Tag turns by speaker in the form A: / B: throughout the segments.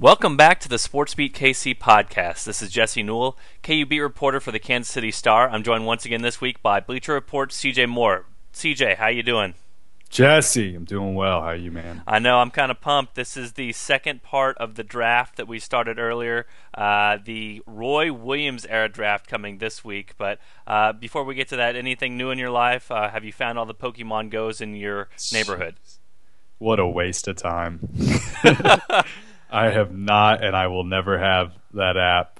A: Welcome back to the SportsBeat KC podcast. This is Jesse Newell, KUB reporter for the Kansas City Star. I'm joined once again this week by Bleacher Report CJ Moore. CJ, how you doing?
B: Jesse, I'm doing well. How are you, man?
A: I know I'm kind of pumped. This is the second part of the draft that we started earlier, uh, the Roy Williams era draft coming this week. But uh, before we get to that, anything new in your life? Uh, have you found all the Pokemon Goes in your neighborhood?
B: What a waste of time. I have not, and I will never have that app.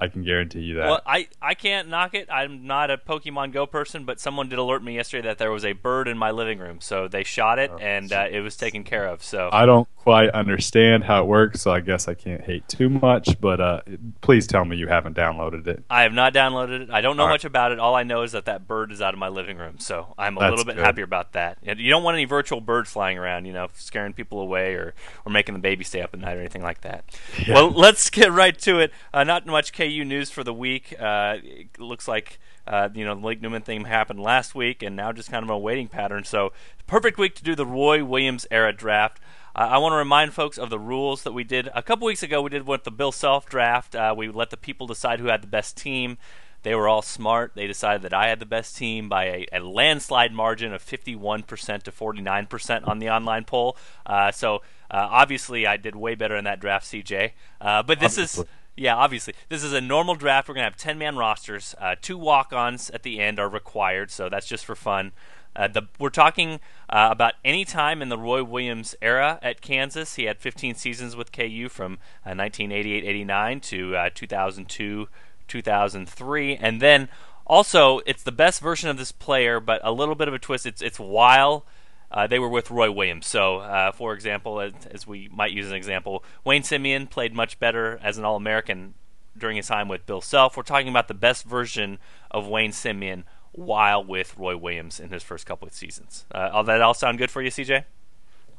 B: I can guarantee you that.
A: Well, I, I can't knock it. I'm not a Pokemon Go person, but someone did alert me yesterday that there was a bird in my living room. So they shot it,
B: Oh,
A: and uh, it was taken care of. So
B: I don't quite understand how it works, so I guess I can't hate too much. But uh, please tell me you haven't downloaded it.
A: I have not downloaded it. I don't know
B: right.
A: much about it. All I know is that that bird is out of my living room. So I'm a
B: That's
A: little bit
B: good.
A: happier about that. You don't want any virtual birds flying around, you know, scaring people away or, or making the baby stay up at night or anything like that.
B: Yeah.
A: Well, let's get right to it. Uh, not much KU news for the week. Uh, it looks like uh, you know the Malik Newman thing happened last week, and now just kind of a waiting pattern. So perfect week to do the Roy Williams era draft. Uh, I want to remind folks of the rules that we did a couple weeks ago. We did with the Bill Self draft. Uh, we let the people decide who had the best team. They were all smart. They decided that I had the best team by a, a landslide margin of 51% to 49% on the online poll. Uh, so uh, obviously, I did way better in that draft, CJ. Uh, but this is
B: Obviously.
A: Yeah, obviously. This is a normal draft. We're going to have 10 man rosters. Uh, two walk ons at the end are required, so that's just for fun. Uh, the, we're talking uh, about any time in the Roy Williams era at Kansas. He had 15 seasons with KU from uh, 1988 89 to uh, 2002 2003. And then also, it's the best version of this player, but a little bit of a twist. It's, it's while uh, they were with Roy Williams. So, uh, for example, as, as we might use an example, Wayne Simien played much better as an All American during his time with Bill Self. We're talking about the best version of Wayne Simien while with Roy Williams in his first couple of seasons. Uh, all that all sound good for you, CJ?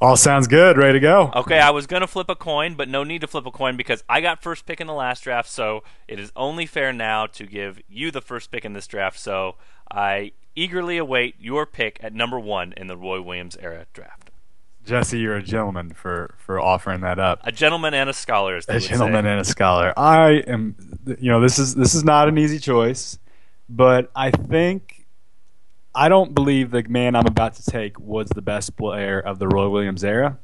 B: All sounds good. Ready to go?
A: Okay, I was going to flip a coin, but no need to flip a coin because I got first pick in the last draft, so it is only fair now to give you the first pick in this draft. So I eagerly await your pick at number one in the Roy Williams era draft.
B: Jesse, you're a gentleman for for offering that up.
A: A gentleman and a scholar,
B: A gentleman
A: say.
B: and a scholar. I am. You know, this is this is not an easy choice, but I think. I don't believe the man I'm about to take was the best player of the Roy Williams era,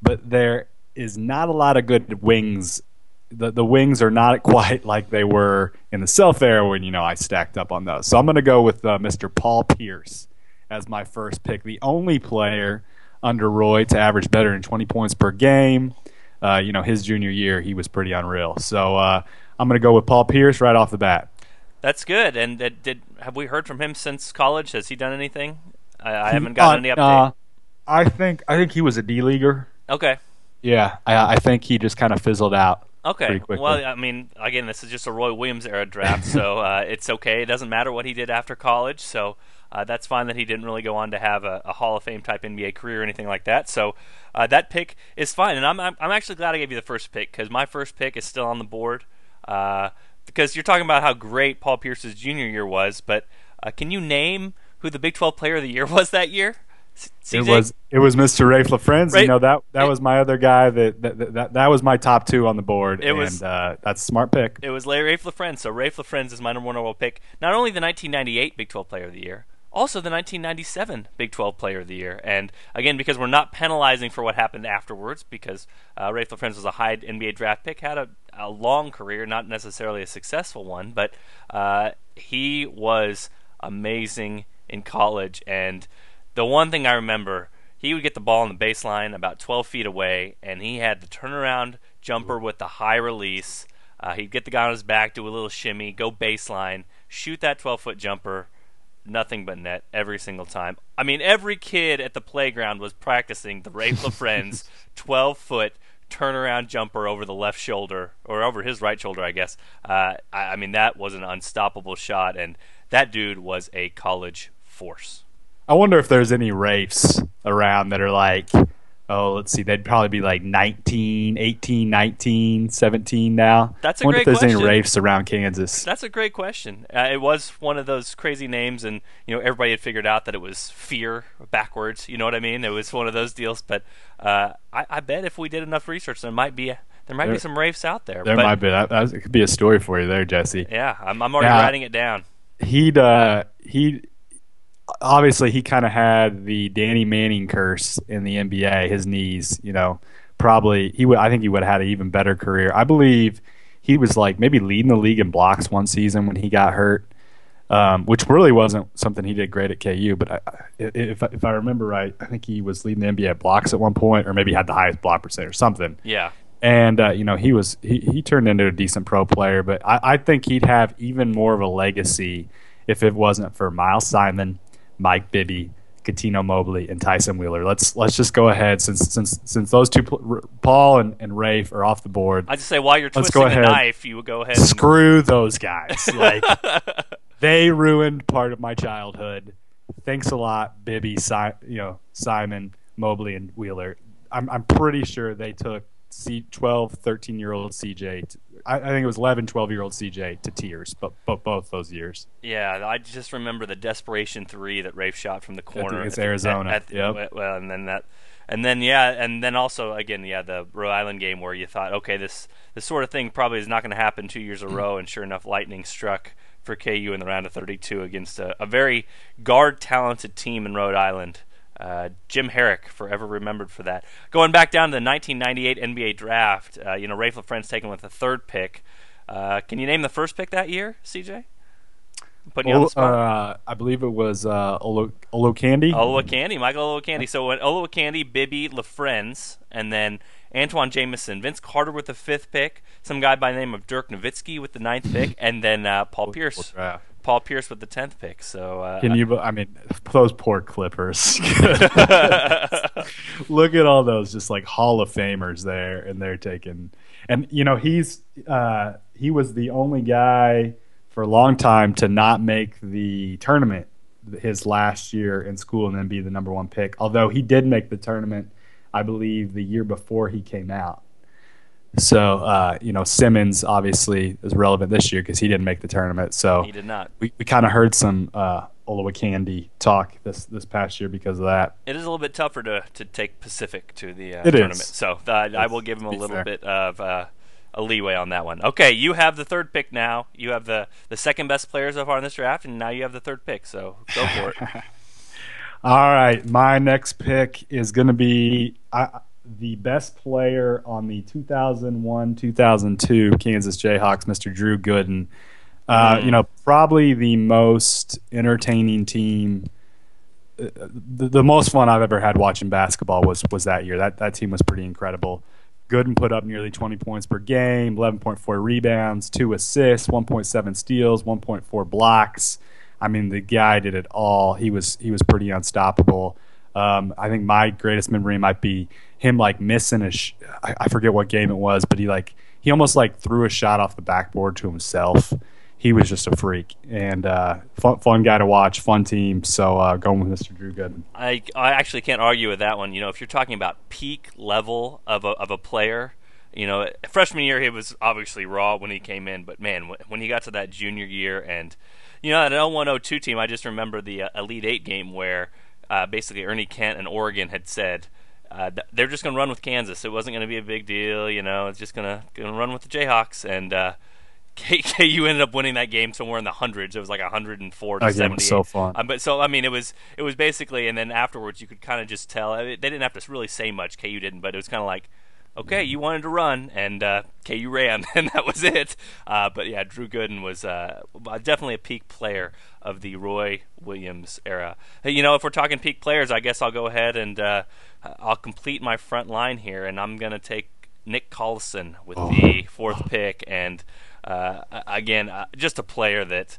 B: but there is not a lot of good wings. The the wings are not quite like they were in the self era when you know I stacked up on those. So I'm going to go with uh, Mr. Paul Pierce as my first pick, the only player under Roy to average better than 20 points per game. Uh, you know, his junior year he was pretty unreal. So uh, I'm going to go with Paul Pierce right off the bat.
A: That's good. And uh, did have we heard from him since college? Has he done anything? I, I haven't gotten any
B: Uh,
A: update.
B: uh, I think I think he was a D leaguer.
A: okay.
B: Yeah, I, I think he just kind of fizzled out.
A: Okay. Well, I mean, again, this is just a Roy Williams era draft, so uh, it's okay. It doesn't matter what he did after college, so uh, that's fine that he didn't really go on to have a, a Hall of Fame type NBA career or anything like that. So uh, that pick is fine, and I'm, I'm I'm actually glad I gave you the first pick because my first pick is still on the board. Uh, because you're talking about how great Paul Pierce's junior year was, but uh, can you name who the Big 12 Player of the Year was that year? C-
B: It was it was Mr. Raef LaFrentz.
A: Right.
B: You know that that was my other guy. That that, that that was my top two on the board.
A: It
B: and
A: was-
B: uh, that's a smart pick.
A: It was Larry Raef LaFrentz. So Raef LaFrentz is my number one overall pick. Not only the 1998 Big 12 Player of the Year, also the 1997 Big 12 Player of the Year. And again, because we're not penalizing for what happened afterwards, because uh, Raef was a high NBA draft pick, had a, a long career, not necessarily a successful one, but uh, he was amazing in college. And the one thing I remember, he would get the ball on the baseline about 12 feet away, and he had the turnaround jumper with the high release. Uh, he'd get the guy on his back, do a little shimmy, go baseline, shoot that 12 foot jumper, nothing but net every single time. I mean, every kid at the playground was practicing the Raef LaFrentz 12 foot turnaround jumper over the left shoulder, or over his right shoulder, I guess. Uh, I, I mean, that was an unstoppable shot, and that dude was a college force.
B: I wonder if there's any Raefs around that are like, oh, let's see, they'd probably be like 19, 18, 19, 17 now.
A: That's a
B: I wonder
A: great
B: if there's any
A: question.
B: Raefs around Kansas.
A: That's a great question. Uh, it was one of those crazy names, and you know everybody had figured out that it was fear backwards. You know what I mean? It was one of those deals. But uh, I, I bet if we did enough research, there might be there might
B: There-
A: be some Raefs out there.
B: There
A: but,
B: might be that, that it could be a story for you there, Jesse.
A: Yeah, I'm, I'm already
B: Yeah.
A: writing it down.
B: He'd uh, he obviously he kind of had the Danny Manning curse in the NBA. His knees, you know, probably he would. I think he would have had an even better career. I believe he was like maybe leading the league in blocks one season when he got hurt, um, which really wasn't something he did great at KU. But I, if if I remember right, I think he was leading the NBA at blocks at one point, or maybe had the highest block percent or something.
A: Yeah.
B: and uh, you know he was he, he turned into a decent pro player but I, I think he'd have even more of a legacy if it wasn't for miles simon mike bibby Cuttino Mobley and Tyson Wheeler. Let's let's just go ahead since since since those two Paul and, and Raef are off the board.
A: I just say while you're twisting the knife, you would go ahead. And,
B: Screw those guys. Like they ruined part of my childhood. Thanks a lot, Bibby, si- you know, Simon, Mobley, and Wheeler. I'm I'm pretty sure they took C 12, 13 year old CJ. To, I, I think it was 11, 12 year old CJ to tears, but, but both those years.
A: yeah, I just remember the desperation three that Raef shot from the corner
B: against
A: at
B: Arizona.
A: At,
B: Yep.
A: Well, and then that, and then yeah, and then also again, yeah, the Rhode Island game where you thought, okay, this this sort of thing probably is not going to happen two years in a mm. row, and sure enough, lightning struck for KU in the round of 32 against a, a very guard talented team in Rhode Island. Uh, Jim Harrick, forever remembered for that. Going back down to the 1998 NBA draft, uh, you know, Raef LaFrentz taken with the third pick. Uh, can you name the first pick that year, CJ? I'm putting you on the spot.
B: uh, I believe it was uh, Olo, Olo Candy.
A: Olowokandi, Michael Olowokandi. So when Olowokandi, Bibby, LaFrentz, and then Antawn Jamison, Vince Carter with the fifth pick, some guy by the name of Dirk Nowitzki with the ninth pick, and then uh, Paul Pierce. Paul Pierce with the tenth pick. So uh,
B: Can you? I mean, those poor Clippers. Look at all those just like Hall of Famers there, and they're taking. And you know, he's uh, he was the only guy for a long time to not make the tournament his last year in school and then be the number one pick. Although he did make the tournament, I believe the year before he came out. So uh, you know, Simmons obviously is relevant this year because he didn't make the tournament. So
A: he did not.
B: we, we kind of heard some uh, Olowokandi talk this this past year because of that.
A: It is a little bit tougher to, to take Pacific to the uh,
B: It is.
A: tournament. So uh, I will give him a little
B: fair.
A: bit of uh, a leeway on that one. Okay, you have the third pick now. You have the, the second best player so far in this draft, and now you have the third pick. So go for it.
B: All right, my next pick is going to be I, the best player on the 2001-2002 Kansas Jayhawks, Mr. Drew Gooden. Uh,
A: Mm.
B: You know, probably the most entertaining team. uh, The, the most fun I've ever had watching basketball was was that year. That that team was pretty incredible. Gooden put up nearly 20 points per game, 11.4 rebounds, two assists, 1.7 steals, 1.4 blocks. I mean, the guy did it all. He was he was pretty unstoppable. Um, I think my greatest memory might be him like missing a. Sh- I, I forget what game it was, but he like he almost like threw a shot off the backboard to himself. He was just a freak and uh, fun, fun guy to watch, fun team. So uh, going with Mr. Drew Gooden.
A: I, I actually can't argue with that one. You know, if you're talking about peak level of a, of a player, you know, freshman year he was obviously raw when he came in, but man, when he got to that junior year and, you know, that 0102 team, I just remember the uh, Elite Eight game where uh, basically Ernie Kent and Oregon had said, uh, th- they're just going to run with Kansas. It wasn't going to be a big deal, you know. It's just going to run with the Jayhawks, and uh, KU ended up winning that game somewhere in the hundreds. It was like 104 to
B: That game
A: 78.
B: was so fun.
A: Um, but so I mean, it was it was basically, and then afterwards you could kind of just tell. I mean, they didn't have to really say much. KU didn't, but it was kind of like, okay, you wanted to run, and uh, KU ran, and that was it. Uh, but yeah, Drew Gooden was uh, definitely a peak player of the Roy Williams era. Hey, you know, if we're talking peak players, I guess I'll go ahead and uh, I'll complete my front line here, and I'm gonna take Nick Collison with the fourth pick, and uh, again, uh, just a player that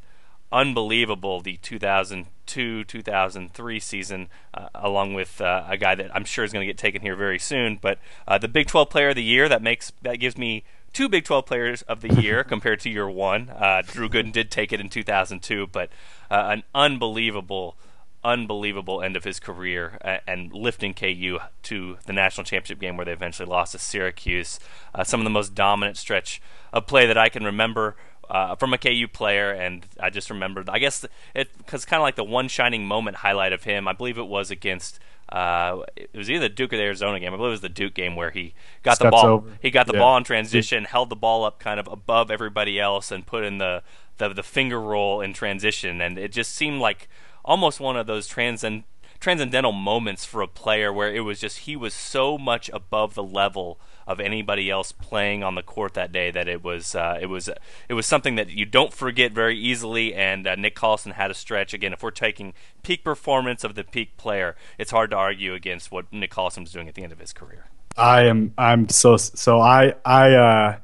A: unbelievable the 2002 2003 season uh, along with uh, a guy that I'm sure is going to get taken here very soon but uh, the Big 12 player of the year that makes that gives me two Big 12 players of the year compared to year one uh, Drew Gooden did take it in 2002 but uh, an unbelievable unbelievable end of his career and lifting KU to the national championship game where they eventually lost to Syracuse. Uh, some of the most dominant stretch of play that I can remember uh, from a KU player, and I just remembered. I guess it because kind of like the one shining moment highlight of him. I believe it was against Uh, it was either the Duke or the Arizona game. I believe it was the Duke game where he got
B: Steps
A: the ball.
B: over.
A: He got the
B: Yeah.
A: ball in transition, held the ball up kind of above everybody else, and put in the, the the finger roll in transition. And it just seemed like almost one of those transcend transcendental moments for a player where it was just he was so much above the level of anybody else playing on the court that day that it was uh, it was it was something that you don't forget very easily. And uh, Nick Collison had a stretch again. If we're taking peak performance of the peak player, it's hard to argue against what Nick Collison was doing at the end of his career.
B: I am I'm so so I I uh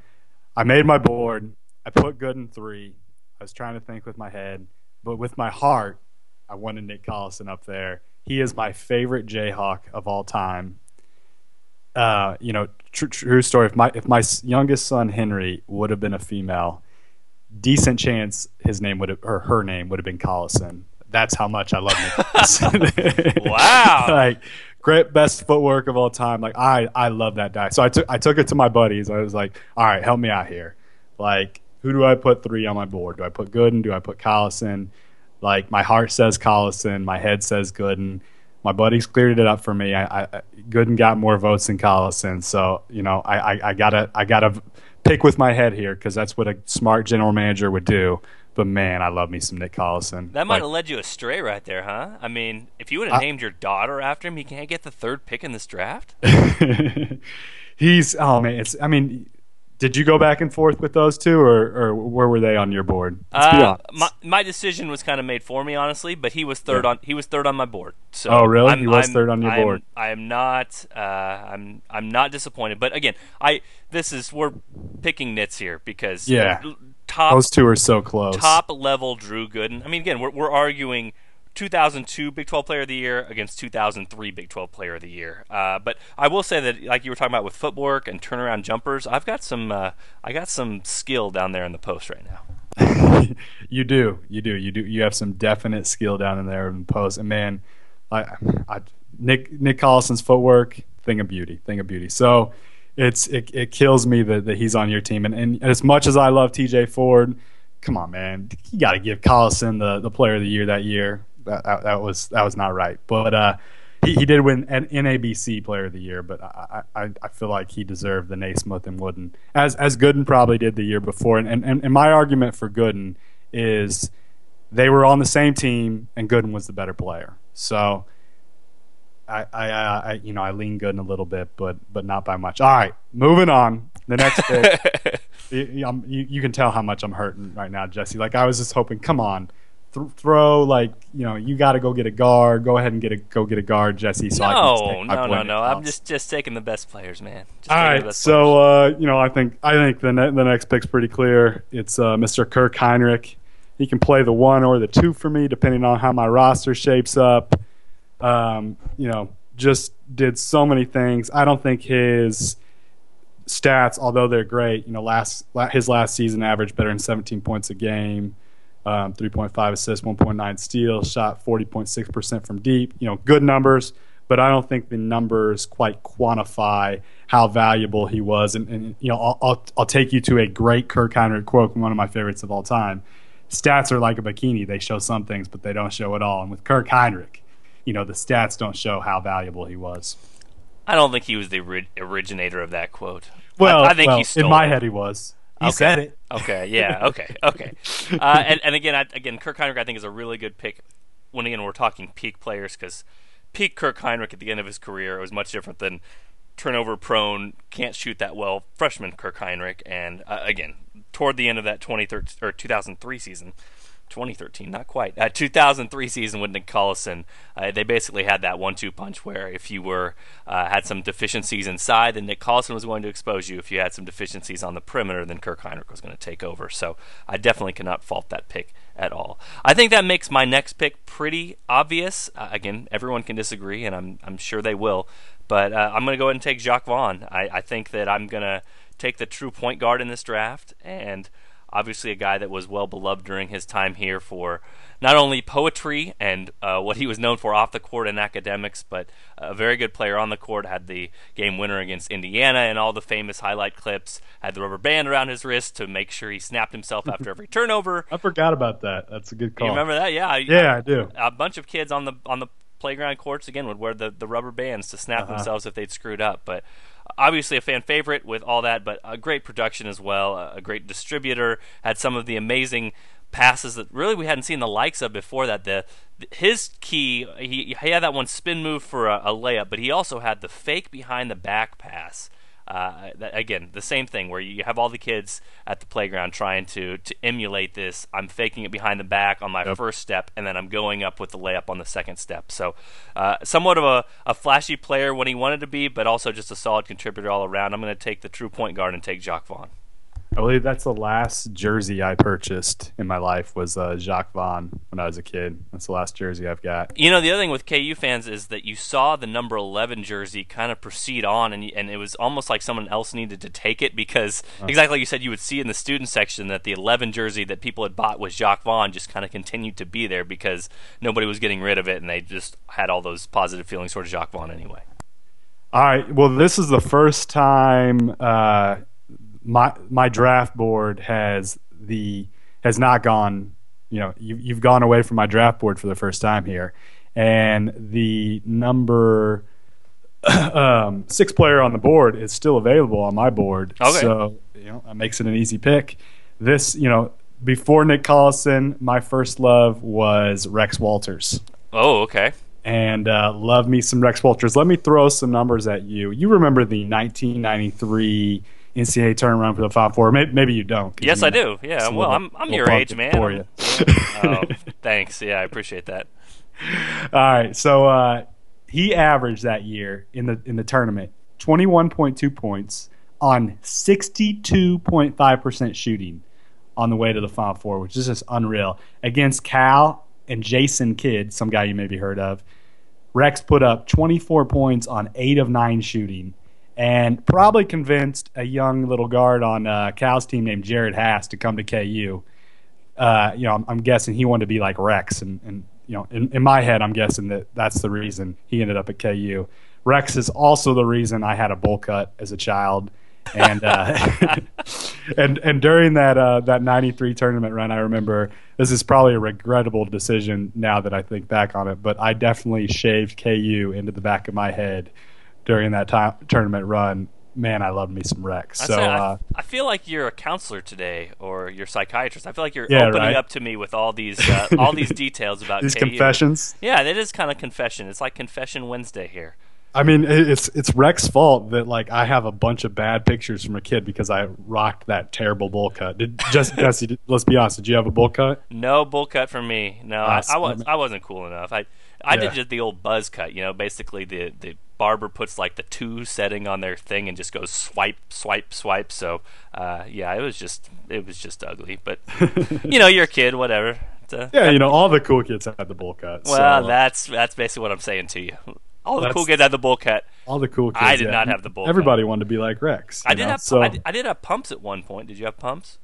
B: I made my board. I put Gooden three. I was trying to think with my head, but with my heart, I wanted Nick Collison up there. He is my favorite Jayhawk of all time. Uh, you know, tr- true story. If my if my youngest son Henry would have been a female, decent chance his name would have or her name would have been Collison. That's how much I love Nick.
A: Wow.
B: like great best footwork of all time. Like I I love that guy. So I took I took it to my buddies. I was like, all right, help me out here. Like who do I put three on my board? Do I put Gooden? Do I put Collison? Like my heart says Collison, my head says Gooden. My buddies cleared it up for me. I, I Gooden got more votes than Collison, so you know I, I, I gotta I gotta pick with my head here because that's what a smart general manager would do. But man, I love me some Nick Collison.
A: That might
B: Like,
A: have led you astray right there, huh? I mean, if you would have named your daughter after him, he can't get the third pick in this draft.
B: he's oh man, it's I mean, did you go back and forth with those two, or or where were they on your board? Let's be
A: Uh,
B: honest.
A: my my decision was kind of made for me, honestly. But he was third
B: Yeah.
A: on he was third on my board. So
B: Oh, really?
A: I'm,
B: He was
A: I'm-
B: third on your
A: I'm-
B: board.
A: I am not. Uh, I'm I'm not disappointed. But again, I this is we're picking nits here because
B: Yeah.
A: top
B: Those two are so close.
A: top level Drew Gooden. I mean, again, we're we're arguing 2002 Big 12 Player of the Year against 2003 Big 12 Player of the Year. Uh, but I will say that, like you were talking about with footwork and turnaround jumpers, I've got some uh, I got some skill down there in the post right now.
B: you do, you do, you do. You have some definite skill down in there in the post. And man, I, I Nick Nick Collison's footwork, thing of beauty, thing of beauty. So it's it, it kills me that, that he's on your team. And, and as much as I love T.J. Ford, come on, man, you got to give Collison the the Player of the Year that year. That, that, that was that was not right. But uh, he, he did win an NABC Player of the Year, but I, I, I feel like he deserved the Naismith and Wooden as as Gooden probably did the year before. And and, and my argument for Gooden is they were on the same team and Gooden was the better player. So I I, I you know I lean Gooden a little bit, but but not by much. All right, moving on. The next pick, you, you, you can tell how much I'm hurting right now, Jesse. Like I was just hoping, come on. Th- Throw like you know you got to go get a guard. Go ahead and get a go get a guard, Jesse. So I can just
A: no, no, no, no. I'm just just taking the best players, man. Just
B: All right, so uh, you know, I think I think the ne- the next pick's pretty clear. It's uh, Mr. Kirk Hinrich. He can play the one or the two for me, depending on how my roster shapes up. Um, you know, just did so many things. I don't think his stats, although they're great, you know, last his last season averaged better than 17 points a game, um, 3.5 assists, 1.9 steals, shot 40.6% from deep. You know, good numbers, but I don't think the numbers quite quantify how valuable he was. And, and you know, I'll, I'll, I'll take you to a great Kirk Hinrich quote one of my favorites of all time. Stats are like a bikini; they show some things, but they don't show it all. And with Kirk Hinrich, you know, the stats don't show how valuable he was.
A: I don't think he was the ori- originator of that quote.
B: Well,
A: I, I think
B: well, in my
A: it.
B: head he was. He
A: Okay.
B: said it.
A: Okay, yeah, okay, okay. Uh, and, and again, I, again, Kirk Hinrich, I think is a really good pick. When again we're talking peak players, because peak Kirk Hinrich at the end of his career was much different than turnover prone, can't shoot that well freshman Kirk Hinrich. And uh, again, toward the end of that 2013 or 2003 season. 2013, not quite. Uh, 2003 season with Nick Collison, uh, they basically had that one-two punch where if you were uh, had some deficiencies inside, then Nick Collison was going to expose you. If you had some deficiencies on the perimeter, then Kirk Hinrich was going to take over. So I definitely cannot fault that pick at all. I think that makes my next pick pretty obvious. Uh, again, everyone can disagree, and I'm I'm sure they will. But uh, I'm going to go ahead and take Jacques Vaughn. I, I think that I'm going to take the true point guard in this draft, and obviously a guy that was well beloved during his time here for not only poetry and uh, what he was known for off the court and academics, but a very good player on the court. Had the game winner against Indiana and all the famous highlight clips. Had the rubber band around his wrist to make sure he snapped himself after every turnover.
B: I forgot about that. That's a good call.
A: You remember that? Yeah, I-
B: Yeah, I do.
A: a bunch of kids on the on the playground courts again would wear the, the rubber bands to snap
B: Uh-huh.
A: themselves if they'd screwed up. But obviously a fan favorite with all that, but a great production as well. A, great distributor had some of the amazing passes that really we hadn't seen the likes of before that. The his key he, he had that one spin move for a, a layup, but he also had the fake behind the back pass. Uh, again, the same thing where you have all the kids at the playground trying to to emulate this. I'm faking it behind the back on my
B: Yep.
A: first step, and then I'm going up with the layup on the second step. So, uh, somewhat of a, a flashy player when he wanted to be, but also just a solid contributor all around. I'm going to take the true point guard and take Jacques Vaughn.
B: I believe that's the last jersey I purchased in my life was uh, Jacques Vaughn when I was a kid. That's the last jersey I've got.
A: You know, the other thing with KU fans is that you saw the number 11 jersey kind of proceed on, and, and it was almost like someone else needed to take it because, exactly like you said, you would see in the student section that the 11 jersey that people had bought was Jacques Vaughn just kind of continued to be there because nobody was getting rid of it, and they just had all those positive feelings towards Jacques Vaughn anyway.
B: All right. Well, this is the first time uh, my my draft board has the has not gone. You know, you, you've gone away from my draft board for the first time here, and the number um, six player on the board is still available on my board.
A: Okay.
B: So you know, that makes it an easy pick. This, you know, before Nick Collison, my first love was Rex Walters
A: Oh, okay.
B: and uh, love me some Rex Walters. Let me throw some numbers at you. You remember the 1993 NCAA tournament for the Final Four? Maybe, maybe you don't.
A: Yes,
B: you
A: I
B: know,
A: do. Yeah. Well, I'm I'm your age, man.
B: For you.
A: oh, thanks. Yeah, I appreciate that.
B: All right, so uh, he averaged that year in the in the tournament 21.2 points on 62.5 percent shooting on the way to the Final Four, which is just unreal. Against Cal and Jason Kidd, some guy you maybe heard of, Rex put up 24 points on eight of nine shooting, and probably convinced a young little guard on uh, Cal's team named Jerod Haase to come to KU. Uh, you know, I'm, I'm guessing he wanted to be like Rex, and, and you know, in, in my head, I'm guessing that that's the reason he ended up at KU. Rex is also the reason I had a bowl cut as a child, and uh, and and during that uh, that '93 tournament run, I remember this is probably a regrettable decision now that I think back on it, but I definitely shaved KU into the back of my head during that time, tournament run. Man, I loved me some Rex. So
A: say I,
B: uh,
A: I feel like you're a counselor today, or you're a psychiatrist. I feel like you're
B: Yeah,
A: opening
B: right.
A: up to me with all these uh, all these details about
B: these
A: KU.
B: confessions.
A: Yeah, it is kind of confession. It's like confession Wednesday here.
B: I mean, it's it's Rex's fault that like I have a bunch of bad pictures from a kid because I rocked that terrible bowl cut. Did just Jesse? Let's be honest. Did you have a bowl cut?
A: No bull cut for me. No,
B: Ah,
A: I, I was I wasn't cool enough. I I did
B: Yeah.
A: just the old buzz cut. You know, basically the the barber puts like the two setting on their thing and just goes swipe swipe swipe. So uh, yeah, it was just it was just ugly. But you know, you're a kid, whatever. Uh,
B: Yeah, you know, all the cool kids had the bowl cut.
A: Well,
B: so,
A: that's that's basically what I'm saying to you. All the
B: That's-
A: cool kids had the bull cut.
B: all the cool kids.
A: I did
B: yeah.
A: not have the bowl cut.
B: Everybody wanted to be like Rex.
A: I did
B: know?
A: have
B: So,
A: I, did, I did have pumps at one point. Did you have pumps?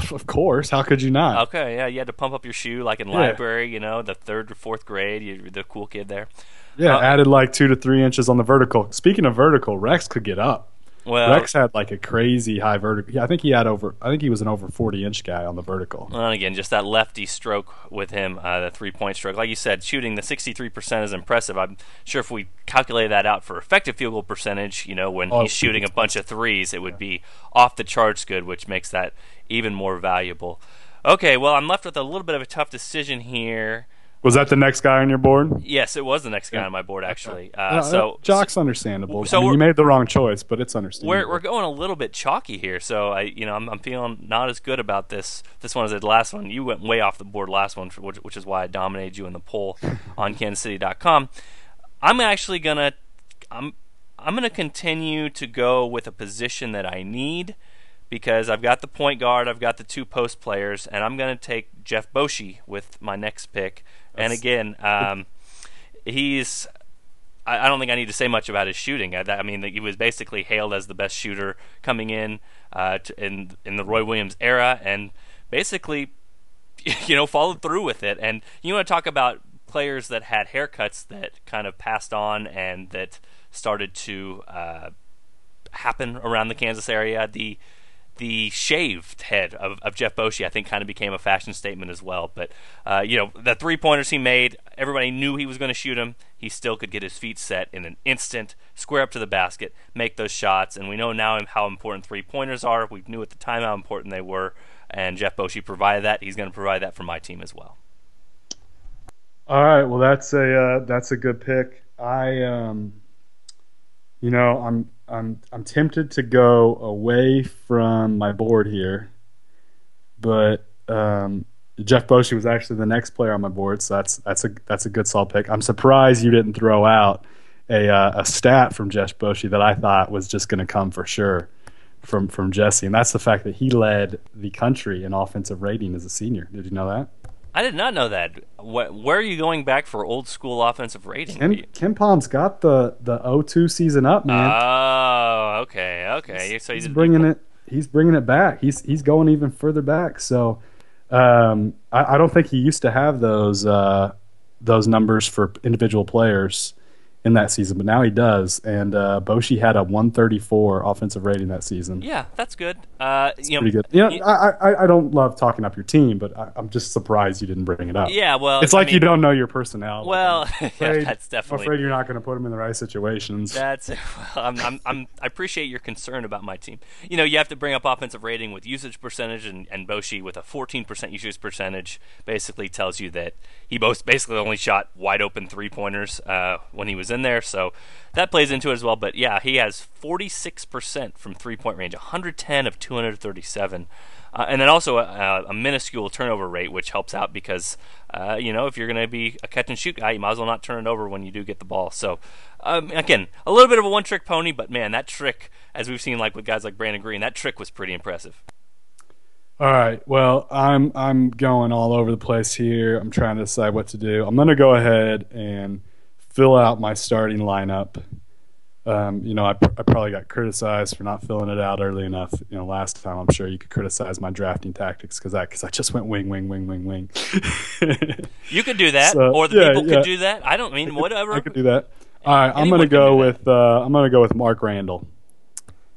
B: of course. How could you not?
A: Okay, yeah, you had to pump up your shoe like in
B: Yeah.
A: library. You know, the third or fourth grade. You're the cool kid there.
B: Yeah,
A: Uh,
B: added like two to three inches on the vertical. Speaking of vertical, Rex could get up.
A: Well,
B: Rex had like a crazy high vertical. Yeah, I think he had over. I think he was an over forty inch guy on the vertical.
A: And again, just that lefty stroke with him, uh, the three point stroke. Like you said, shooting the 63% is impressive. I'm sure if we calculate that out for effective field goal percentage, you know, when
B: Oh,
A: he's shooting a bunch of threes, it would be off the charts good, which makes that even more valuable. Okay, well, I'm left with a little bit of a tough decision here.
B: Was that the next guy on your board?
A: Yes, it was the next guy on my board, actually. Uh,
B: Uh,
A: so,
B: Jock's understandable.
A: so
B: I mean, you made the wrong choice, but it's understandable.
A: we're we're going a little bit chalky here, so I you know I'm, I'm feeling not as good about this this one as the last one. You went way off the board last one, which, which is why I dominated you in the poll on KansasCity.com. I'm actually gonna I'm I'm gonna continue to go with a position that I need because I've got the point guard, I've got the two post players, and I'm gonna take Jeff Boschee with my next pick. and again, um, he's I, I don't think I need to say much about his shooting. I, I mean, he was basically hailed as the best shooter coming in uh, to, in in the Roy Williams era, and basically, you know, followed through with it. And you want to talk about players that had haircuts that kind of passed on and that started to uh, happen around the Kansas area. The the shaved head of, of Jeff Boschee, I think, kind of became a fashion statement as well. But uh, you know, the three pointers he made, everybody knew he was going to shoot them. He still could get his feet set in an instant, square up to the basket, make those shots. And we know now how important three pointers are. We knew at the time how important they were, and Jeff Boschee provided that. He's going to provide that for my team as well.
B: All right, well that's a uh, that's a good pick. I um, you know, I'm I'm I'm tempted to go away from my board here, but um, Jeff Boschee was actually the next player on my board, so that's that's a that's a good solid pick. I'm surprised you didn't throw out a uh, a stat from Jeff Boschee that I thought was just going to come for sure from from Jesse, and that's the fact that he led the country in offensive rating as a senior. Did you know that?
A: I did not know that. Where are you going back for old school offensive rating?
B: Ken, KenPom's got the the 02 season up, man.
A: Oh, okay, okay.
B: He's, so he's bringing it. He's bringing it back. He's he's going even further back. So um, I, I, don't think he used to have those uh, those numbers for individual players in that season, but now he does. And uh, Boschee had a 134 offensive rating that season.
A: Yeah, that's good. Uh,
B: you know, pretty good. Yeah, you know, I, I, I don't love talking up your team, but I, am just surprised you didn't bring it up.
A: Yeah, well,
B: it's like mean, you don't know your personnel.
A: Well, afraid, yeah, that's definitely.
B: I'm afraid you're not going to put them in the right situations.
A: That's. Well, I'm, I'm, I'm, i appreciate your concern about my team. You know, you have to bring up offensive rating with usage percentage, and, and Boschee with a 14% usage percentage basically tells you that he both basically only shot wide open three pointers uh, when he was in there. So that plays into it as well. But yeah, he has 46% from three point range, 110 of 237. Uh, and then also a, a, minuscule turnover rate, which helps out because, uh, you know, if you're going to be a catch and shoot guy, you might as well not turn it over when you do get the ball. So, um, again, a little bit of a one trick pony, but man, that trick, as we've seen like with guys like Brannen Greene, that trick was pretty impressive.
B: All right. Well, I'm I'm going all over the place here. I'm trying to decide what to do. I'm going to go ahead and fill out my starting lineup. Um, you know, I, I probably got criticized for not filling it out early enough. You know, last time I'm sure you could criticize my drafting tactics because I because I just went wing, wing, wing, wing, wing.
A: you could do that, so, or the yeah, people yeah. could do that. I don't mean I could, whatever.
B: I could do that. All right, I'm gonna go with uh, I'm gonna go with Mark Randall.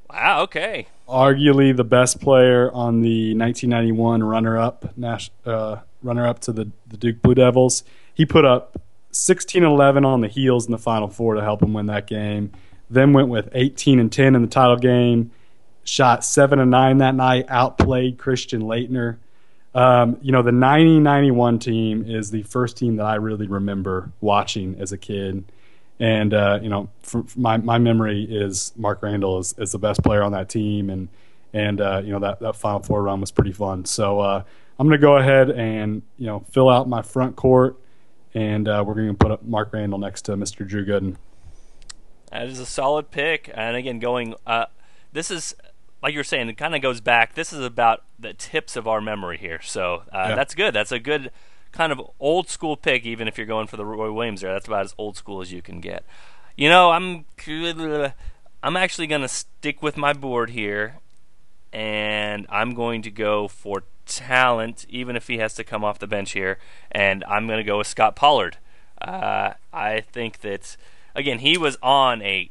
A: Wow. Okay.
B: Arguably the best player on the 1991 runner-up, uh, runner-up to the the Duke Blue Devils. He put up 16 and 11 on the heels in the Final Four to help him win that game. Then went with 18 and 10 in the title game. Shot seven and nine that night. Outplayed Christian Laettner. Um, you know, the 90-91 team is the first team that I really remember watching as a kid. And uh, you know, my my memory is Mark Randall is, is the best player on that team, and and uh, you know that that Final Four run was pretty fun. So uh, I'm going to go ahead and you know fill out my front court and uh, we're going to put up Mark Randall next to Mr. Drew Gooden.
A: That is a solid pick, and again, going. Uh, this is like you were saying, it kind of goes back. This is about the tips of our memory here, so uh, yeah. that's good. That's a good kind of old school pick, even if you're going for the Roy Williams there. That's about as old school as you can get. You know, I'm I'm actually going to stick with my board here, and I'm going to go for talent, even if he has to come off the bench here. And I'm going to go with Scott Pollard. Uh, I think that again he was on a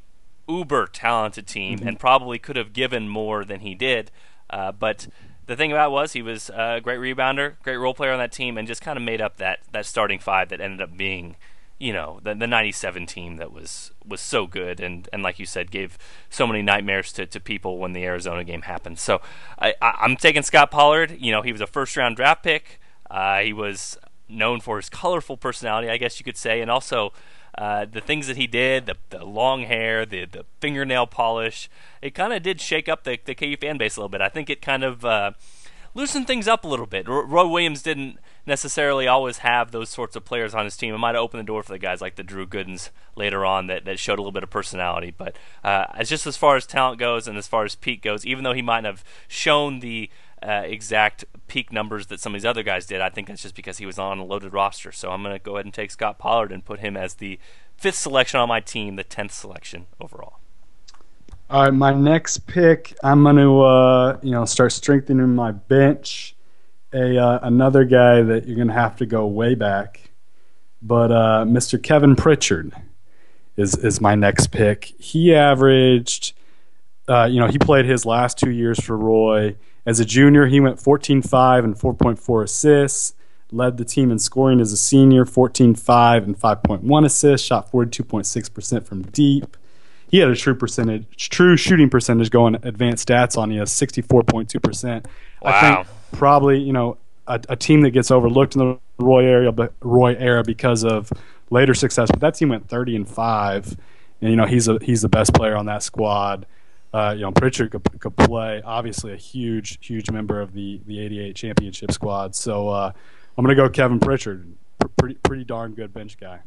A: uber talented team mm-hmm. and probably could have given more than he did. Uh, but the thing about it was he was a great rebounder, great role player on that team, and just kind of made up that that starting five that ended up being you know the, the 97 team that was was so good and and like you said gave so many nightmares to, to people when the Arizona game happened so I, I am taking Scott Pollard you know he was a first round draft pick uh, he was known for his colorful personality I guess you could say and also uh, the things that he did, the, the long hair, the, the fingernail polish, it kind of did shake up the, the KU fan base a little bit. I think it kind of uh, loosened things up a little bit. Roy Williams didn't necessarily always have those sorts of players on his team. It might have opened the door for the guys like the Drew Goodens later on that, that showed a little bit of personality. But uh, just as far as talent goes and as far as peak goes, even though he might have shown the uh, exact peak numbers that some of these other guys did, I think that's just because he was on a loaded roster. So I'm going to go ahead and take Scott Pollard and put him as the fifth selection on my team, the tenth selection overall.
B: All right, my next pick, I'm going to uh, you know start strengthening my bench a uh, another guy that you're going to have to go way back, but uh, Mr. Kevin Pritchard is is my next pick. He averaged uh, you know, he played his last two years for Roy. As a junior, he went 14-5 and 4.4 assists. Led the team in scoring as a senior, 14-5 and 5.1 assists. Shot 42.6% from deep. He had a true percentage, true shooting percentage going advanced stats on. He has 64.2%.
A: Wow.
B: I think probably you know a, a team that gets overlooked in the Roy area, but Roy era because of later success. But that team went 30 and five, and you know he's a he's the best player on that squad. Uh, you know Pritchard could, could play. Obviously, a huge huge member of the the '88 championship squad. So uh, I'm going to go Kevin Pritchard. Pretty pretty darn good bench guy.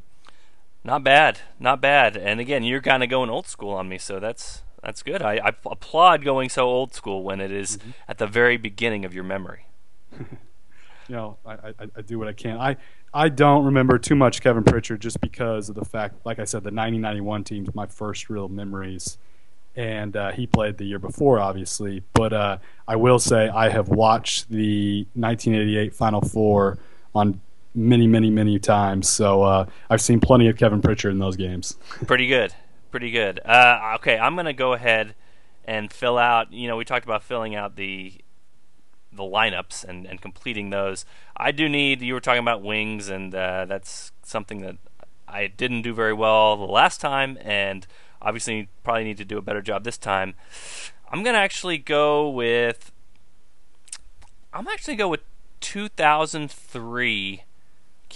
A: Not bad, not bad. And again, you're kind of going old school on me, so that's that's good. I, I applaud going so old school when it is
B: Mm-hmm.
A: at the very beginning of your memory.
B: you know, I, I, I do what I can. I, I don't remember too much Kevin Pritchard just because of the fact, like I said, the 1991 team's my first real memories. And uh, he played the year before, obviously. But uh, I will say I have watched the 1988 Final Four on many, many, many times. So uh, I've seen plenty of Kevin Pritchard in those games.
A: Pretty good, pretty good. Uh, okay, I'm gonna go ahead and fill out. You know, we talked about filling out the the lineups and, and completing those. I do need. You were talking about wings, and uh, that's something that I didn't do very well the last time, and obviously probably need to do a better job this time. I'm gonna actually go with. I'm actually go with 2003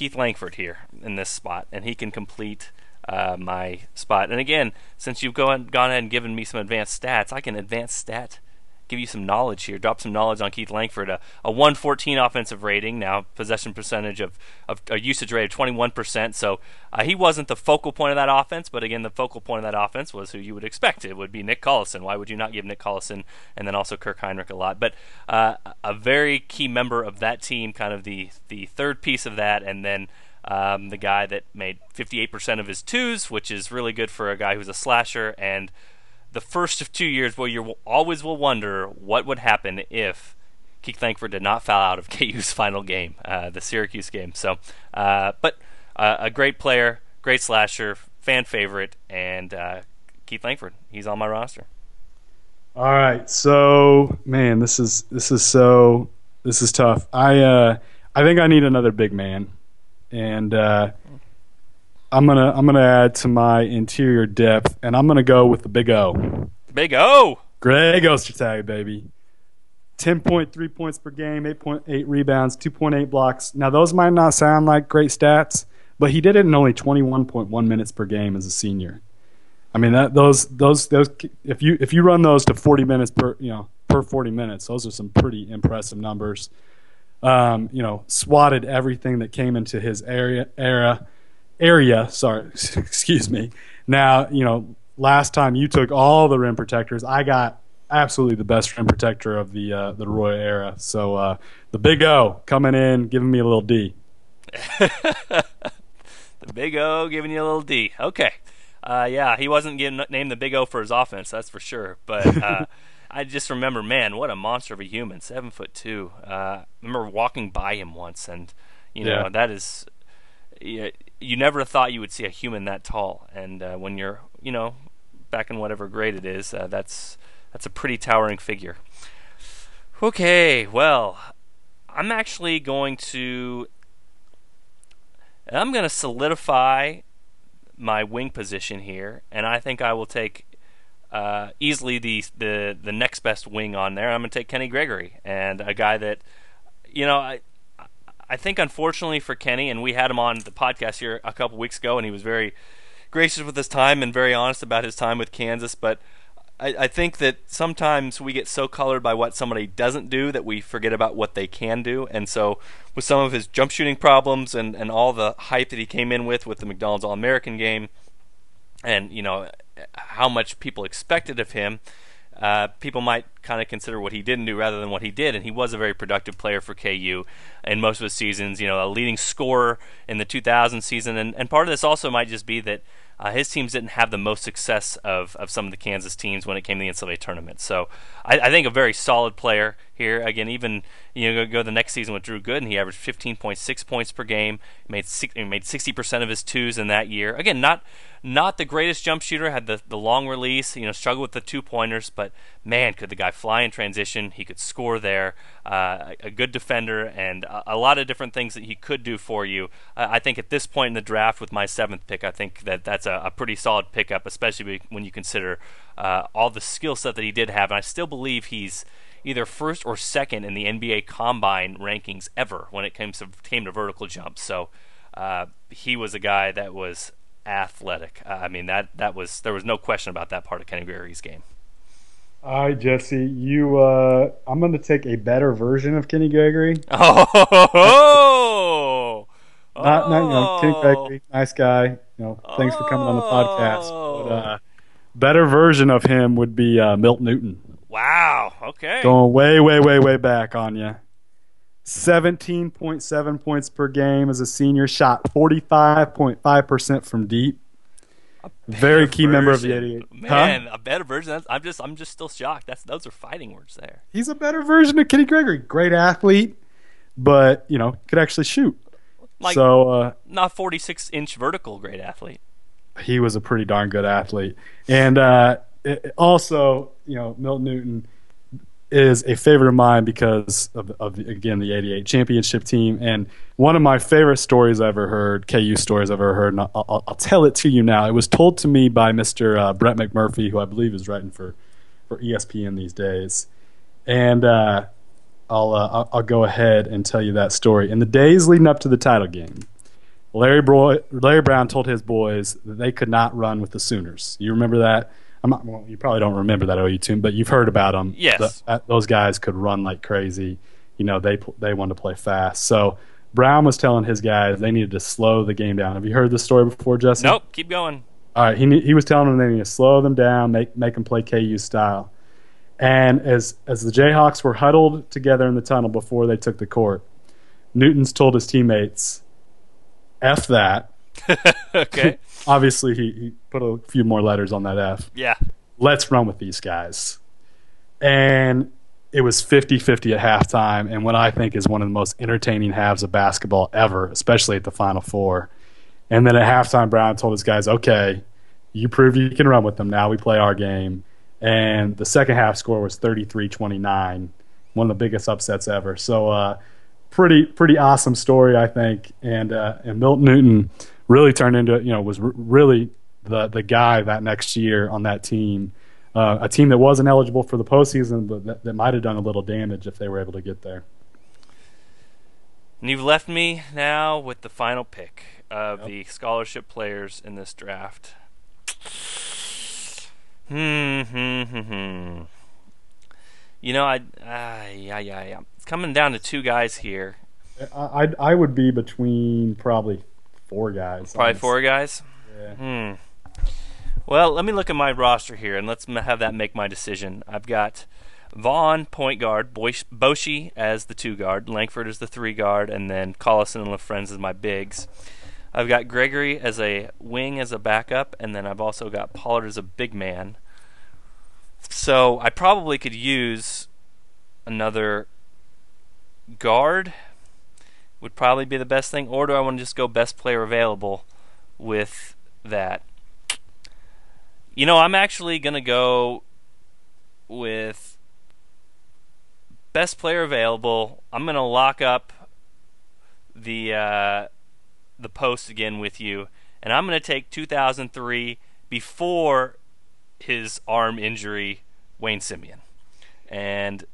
A: Keith Langford here in this spot, and he can complete uh, my spot. And again, since you've gone gone ahead and given me some advanced stats, I can advanced stat give you some knowledge here. Drop some knowledge on Keith Langford. A, a 114 offensive rating, now possession percentage of, of a usage rate of 21%. So uh, he wasn't the focal point of that offense, but again, the focal point of that offense was who you would expect. It would be Nick Collison. Why would you not give Nick Collison and then also Kirk Hinrich a lot? But uh, a very key member of that team, kind of the the third piece of that, and then. Um, the guy that made 58% of his twos, which is really good for a guy who's a slasher, and the first of two years where you always will wonder what would happen if Keith Langford did not foul out of KU's final game, uh, the Syracuse game. So, uh, but uh, a great player, great slasher, fan favorite, and uh, Keith Langford. He's on my roster.
B: All right, so man, this is this is so this is tough. I uh, I think I need another big man, and uh, I'm gonna I'm gonna add to my interior depth, and I'm gonna go with the Big O,
A: Big O.
B: Greg Ostertag, baby. 10.3 points per game, 8.8 rebounds, 2.8 blocks. Now those might not sound like great stats, but he did it in only 21.1 minutes per game as a senior. I mean that those those those if you if you run those to 40 minutes per you know per 40 minutes, those are some pretty impressive numbers. Um, you know, swatted everything that came into his area era area. Sorry, excuse me. Now you know last time you took all the rim protectors, I got absolutely the best rim protector of the uh, the Roy era. So uh, the Big O coming in, giving me a little D.
A: the Big O giving you a little D. Okay. Uh, yeah, he wasn't getting named the Big O for his offense, that's for sure. But uh, I just remember, man, what a monster of a human, seven foot two. Uh, I remember walking by him once, and you know
B: Yeah.
A: that is, you, you never thought you would see a human that tall. And uh, when you're, you know, back in whatever grade it is, uh, that's that's a pretty towering figure. Okay, well, I'm actually going to I'm going to solidify my wing position here, and I think I will take uh, easily the, the the next best wing on there. I'm going to take Kenny Gregory, and a guy that, you know, I I think unfortunately for Kenny, and we had him on the podcast here a couple weeks ago, and he was very gracious with his time and very honest about his time with Kansas, but. I, I think that sometimes we get so colored by what somebody doesn't do that we forget about what they can do. And so, with some of his jump shooting problems and, and all the hype that he came in with with the McDonald's All American game, and you know how much people expected of him, uh, people might kind of consider what he didn't do rather than what he did. And he was a very productive player for KU in most of his seasons. You know, a leading scorer in the 2000 season, and, and part of this also might just be that uh, his teams didn't have the most success of, of some of the Kansas teams when it came to the NCAA tournament. So I, I think a very solid player. Here. Again, even you know go, the next season with Drew Gooden, he averaged 15.6 points per game. Made he made 60% of his twos in that year. Again, not not the greatest jump shooter. Had the the long release. You know, struggled with the two pointers, but man, could the guy fly in transition? He could score there. Uh, a good defender, and a, a, lot of different things that he could do for you. Uh, I think at this point in the draft, with my seventh pick, I think that that's a, a pretty solid pickup, especially when you consider uh, all the skill set that he did have. And I still believe he's either first or second in the NBA Combine rankings ever when it came to came to vertical jumps. So uh, he was a guy that was athletic. Uh, I mean that that was there was no question about that part of Kenny Gregory's game.
B: All right, Jesse, you. Uh, I'm going to take a better version of Kenny Gregory.
A: Oh,
B: not, not you know, Kenny Gregory, nice guy. You know, thanks for coming on the podcast. But uh, better version of him would be uh, Milt Newton.
A: Wow. Okay.
B: Going way, way, way, way back on you. 17.7 points per game as a senior, shot 45.5% from deep. Very key
A: version.
B: member of the 88.
A: Man, huh? a better version. I'm just I'm just still shocked. That's those are fighting words there.
B: He's a better version of Kenny Gregory. Great athlete, but, you know, could actually shoot.
A: Like,
B: so uh,
A: not 46 inch vertical great athlete.
B: He was a pretty darn good athlete. And uh, it, also, you know, Milton Newton is a favorite of mine because of, of again the '88 championship team, and one of my favorite stories I ever heard, KU stories I've ever heard, and I'll, I'll, tell it to you now. It was told to me by Mr. Uh, Brett McMurphy, who I believe is writing for for ESPN these days, and uh, I'll, uh, I'll, I'll go ahead and tell you that story. In the days leading up to the title game, Larry, Larry Brown told his boys that they could not run with the Sooners. You remember that? Not, well, you probably don't remember that OU team, but you've heard about them.
A: Yes,
B: the, uh, those guys could run like crazy. You know, they they wanted to play fast. So Brown was telling his guys they needed to slow the game down. Have you heard this story before, Jesse?
A: Nope. Keep going.
B: All right, he he was telling them they need to slow them down, make make them play KU style. And as as the Jayhawks were huddled together in the tunnel before they took the court, Newton's told his teammates, "F that."
A: okay.
B: Obviously, he, he put a few more letters on that F.
A: Yeah.
B: Let's run with these guys. And it was 50 50 at halftime, and what I think is one of the most entertaining halves of basketball ever, especially at the Final Four. And then at halftime, Brown told his guys, okay, you prove you can run with them. Now we play our game. And the second half score was 33 29, one of the biggest upsets ever. So, uh, pretty pretty awesome story, I think. And uh, and Milton Newton really turned into you know was r- really the the guy that next year on that team. Uh, a team that wasn't eligible for the postseason, but that, that might have done a little damage if they were able to get there.
A: And you've left me now with the final pick of yep. the scholarship players in this draft. Hmm, hmm, hmm, hmm. You know, I, uh, yeah, yeah, yeah. It's coming down to two guys here.
B: I, I, I would be between probably four guys.
A: Probably four guys.
B: Yeah.
A: Hmm. Well, let me look at my roster here, and let's have that make my decision. I've got Vaughn, point guard, Boschee as the two guard, Langford as the three guard, and then Collison and LaFrentz as my bigs. I've got Gregory as a wing as a backup, and then I've also got Pollard as a big man. So I probably could use another guard would probably be the best thing, or do I want to just go best player available with that? You know, I'm actually going to go with best player available. I'm going to lock up the uh, the post again with you, and I'm going to take 2003 before his arm injury, Wayne Simien, And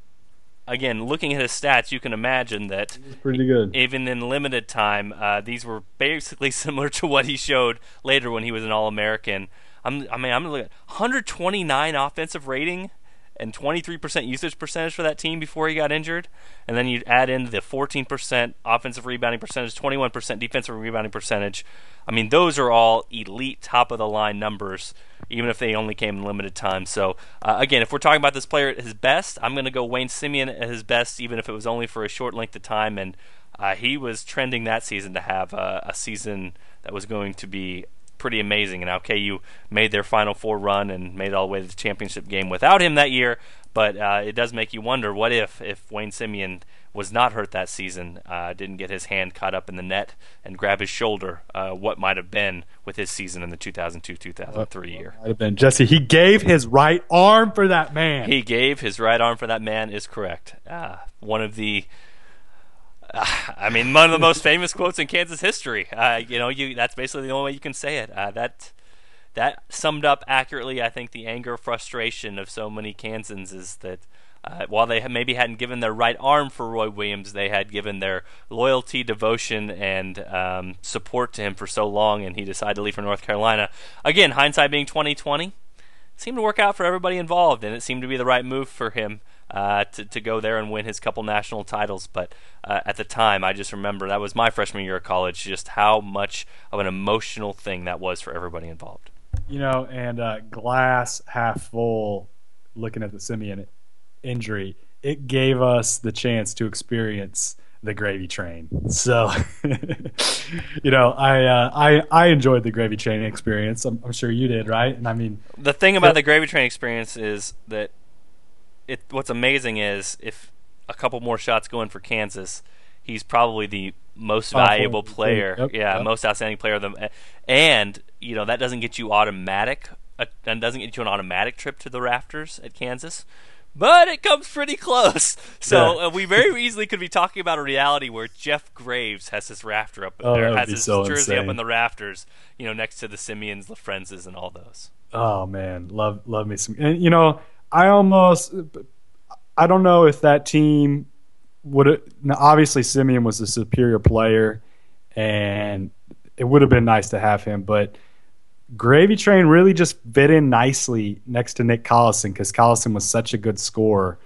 A: again, looking at his stats, you can imagine that
B: pretty good.
A: Even in limited time, uh, these were basically similar to what he showed later when he was an All American. I'm, I mean, I'm looking at 129 offensive rating and 23% usage percentage for that team before he got injured. And then you add in the 14% offensive rebounding percentage, 21% defensive rebounding percentage. I mean, those are all elite, top of the line numbers, even if they only came in limited time. So, uh, again, if we're talking about this player at his best, I'm going to go Wayne Simien at his best, even if it was only for a short length of time. And uh, he was trending that season to have uh, a season that was going to be pretty amazing. And now KU made their Final Four run and made it all the way to the championship game without him that year. But uh, it does make you wonder what if if Wayne Simien was not hurt that season, uh, didn't get his hand caught up in the net and grab his shoulder, uh, what might have been with his season in the 2002-2003 year.
B: Might have been Jesse. He gave his right arm for that man.
A: He gave his right arm for that man is correct. Uh, one of the I mean, one of the most famous quotes in Kansas history. Uh, you know, you that's basically the only way you can say it. Uh, that that summed up accurately, I think, the anger, frustration of so many Kansans is that uh, while they maybe hadn't given their right arm for Roy Williams, they had given their loyalty, devotion, and um, support to him for so long, and he decided to leave for North Carolina. Again, hindsight being 2020, seemed to work out for everybody involved, and it seemed to be the right move for him uh, to, to go there and win his couple national titles. But uh, at the time, I just remember that was my freshman year of college, just how much of an emotional thing that was for everybody involved.
B: You know, and uh, glass half full, looking at the Simien injury, it gave us the chance to experience the gravy train. So, you know, I, uh, I I enjoyed the gravy train experience. I'm, I'm, sure you did, right? And I mean,
A: the thing about the gravy train experience is that it what's amazing is if a couple more shots go in for Kansas, he's probably the most valuable player. Yep, yeah, yep. most outstanding player of them. And you know that doesn't get you automatic, uh, and doesn't get you an automatic trip to the rafters at Kansas. But it comes pretty close. So uh, we very easily could be talking about a reality where Jeff Graves has his rafter up
B: oh,
A: there, has
B: his
A: so
B: jersey
A: insane. up in the rafters, you know, next to the Simiens, LaFrentzes, and all those.
B: Oh man, love love me some. And you know, I almost, I don't know if that team would. Obviously, Simien was a superior player, and it would have been nice to have him. But Gravy Train really just fit in nicely next to Nick Collison because Collison was such a good scorer,